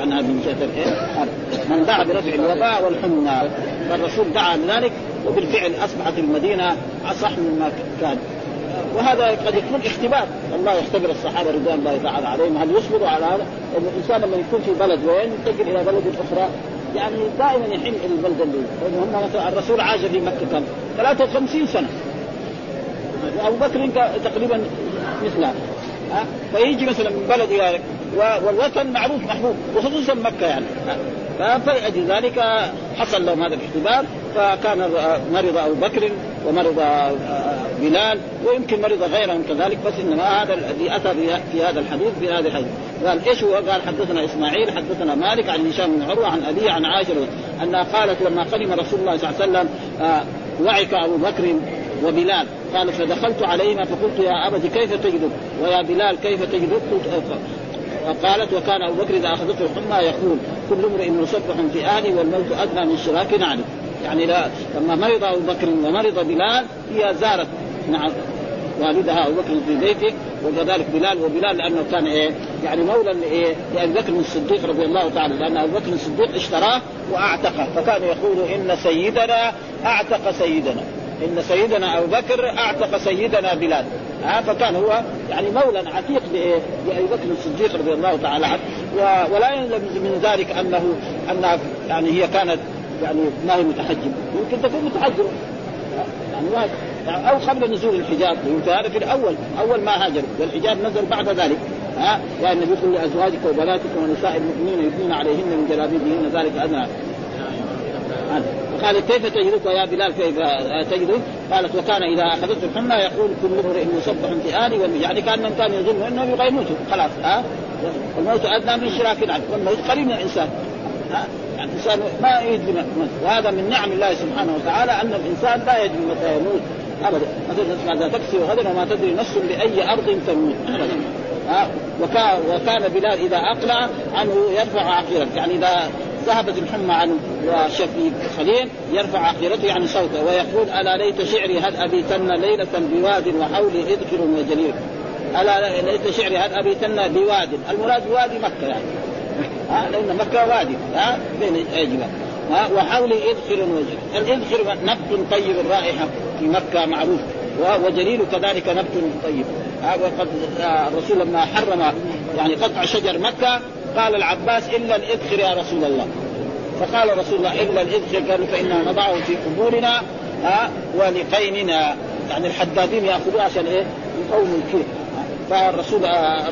عنها من جهه من دعا برفع الوباء والحمى فالرسول دعا لذلك وبالفعل أصبحت المدينة أصح مما كان. وهذا قد يكون اختبار. الله يختبر الصحابة رضوان الله تعالى عليهم. هل يصبروا على هذا؟ ان الإنسان لما يكون في بلد وين ينتقل إلى بلد أخرى؟ يعني دائما يحن إلى البلد اللي هم مثلا الرسول عاش في مكة كم؟ 53 سنة. أبو بكر تقريبا مثله. فيجي مثلا من بلد إلى والوطن معروف محبوب وخصوصا مكة يعني. فلأجل ذلك حصل لهم هذا الاختبار فكان مرض أبو بكر ومرض بلال ويمكن مرض غيرهم كذلك بس إنما هذا الذي أتى في هذا الحديث في هذا الحديث. قال إيش هو؟ قال حدثنا إسماعيل حدثنا مالك عن هشام بن عروة عن ابي عن عائشة أنها قالت لما قدم رسول الله صلى الله عليه وسلم آه وعك أبو بكر وبلال. قال فدخلت عليهما فقلت يا أبت كيف تجدك؟ ويا بلال كيف تجدك؟ قالت وكان أبو بكر إذا أخذته الحمى يقول كل امرئ مصبح في أهلي والموت أدنى من شراك نعلم يعني لا لما مرض أبو بكر ومرض بلال هي زارت نعم والدها أبو بكر في بيته. وكذلك بلال وبلال لأنه كان إيه يعني مولى إيه لأبي بكر الصديق رضي الله تعالى لأن أبو بكر الصديق اشتراه وأعتقه. فكان يقول إن سيدنا أعتق سيدنا. إن سيدنا أبو بكر أعتق سيدنا بلال. ها فكان هو يعني مولى عتيق لابي بكر الصديق رضي الله تعالى عنه. ولا يلزم من ذلك انه أنها يعني هي كانت يعني ما هي متحجب يمكن تكون متحجبة. يعني واحد يعني أو قبل نزول الحجاب. يمكن هذا في الأول أول ما هاجر. والحجاب نزل بعد ذلك. ها يعني النبي يقول لأزواجك وبناتك ونساء المؤمنين يدنون عليهن من جلابيبهن ذلك أدنى. قالت كيف تجدك يا بلال؟ كيف تجدك؟ قالت وكان إذا أخذته الحمى يقول كل امرئ مصبح في آلي يعني كان من كان يظن أنه يبغى يموت خلاص ها؟ الموت أدنى من شراك العبد والموت قريب من الإنسان. ها؟ يعني الإنسان ما يدري وهذا من نعم الله سبحانه وتعالى أن الإنسان لا يدري متى يموت. ابدا. مثلا تسمع ذا تكسي غدا وما تدري نفس بأي أرض تموت. ابدا. وكان بلال إذا أقلع عنه يرفع عقيرته يعني إذا ذهبت الحمى عنه وشفي خليل يرفع عقيرته يعني صوته ويقول ألا ليت شعري هل أبيتن ليلة بواد وحولي اذكر وجليل ألا ليت شعري هل أبيتن بواد. المراد بوادي مكة يعني. ها؟ لأن مكة وادي ها؟ بين جبال ها؟ وحولي اذخر وجليل الاذخر نبت طيب الرائحه في مكة معروف. وجليل كذلك نبت طيب. وقد الرسول لما حرم يعني قطع شجر مكة قال العباس إلا الاذخر يا رسول الله. فقال رسول الله إلا الاذخر قالوا فإنا نضعه في قبورنا ها ولقيننا يعني الحدادين ياخذوه عشان إيه؟ يقوموا الكيل. فالرسول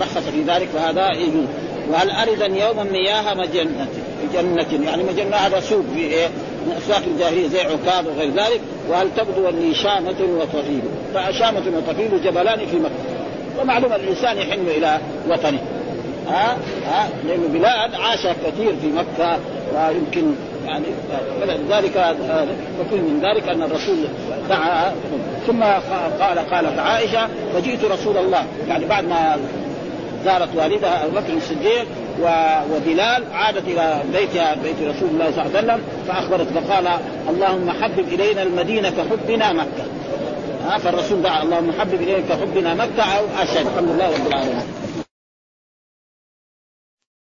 رخص في ذلك فهذا يجوز. وهل اردا يوما مياه مجنة؟ جنة يعني مجنة هذا سوق في إيه؟ من اسواق الجاهلية زي عكاظ وغير ذلك. وهل تبدو لي شامة وطفيل؟ فشامة وطفيل جبلان في مكة. ومعلوم الإنسان يحن إلى وطنه. ها؟ ها؟ لأن بلال عاش كثير في مكة ويمكن يعني فلذلك وكل من ذلك أن الرسول دعا. ثم قال قالت عائشة فجئت رسول الله. يعني بعد ما زارت والدها أبو بكر الصديق وبلال عادت إلى بيتها بيت رسول الله صلى الله عليه وسلم فأخبرت فقال اللهم حبب إلينا المدينة كحبنا مكة. فالرسول دعا اللهم حبب إلينا كحبنا مكة أو اشد الحمد لله رب العالمين.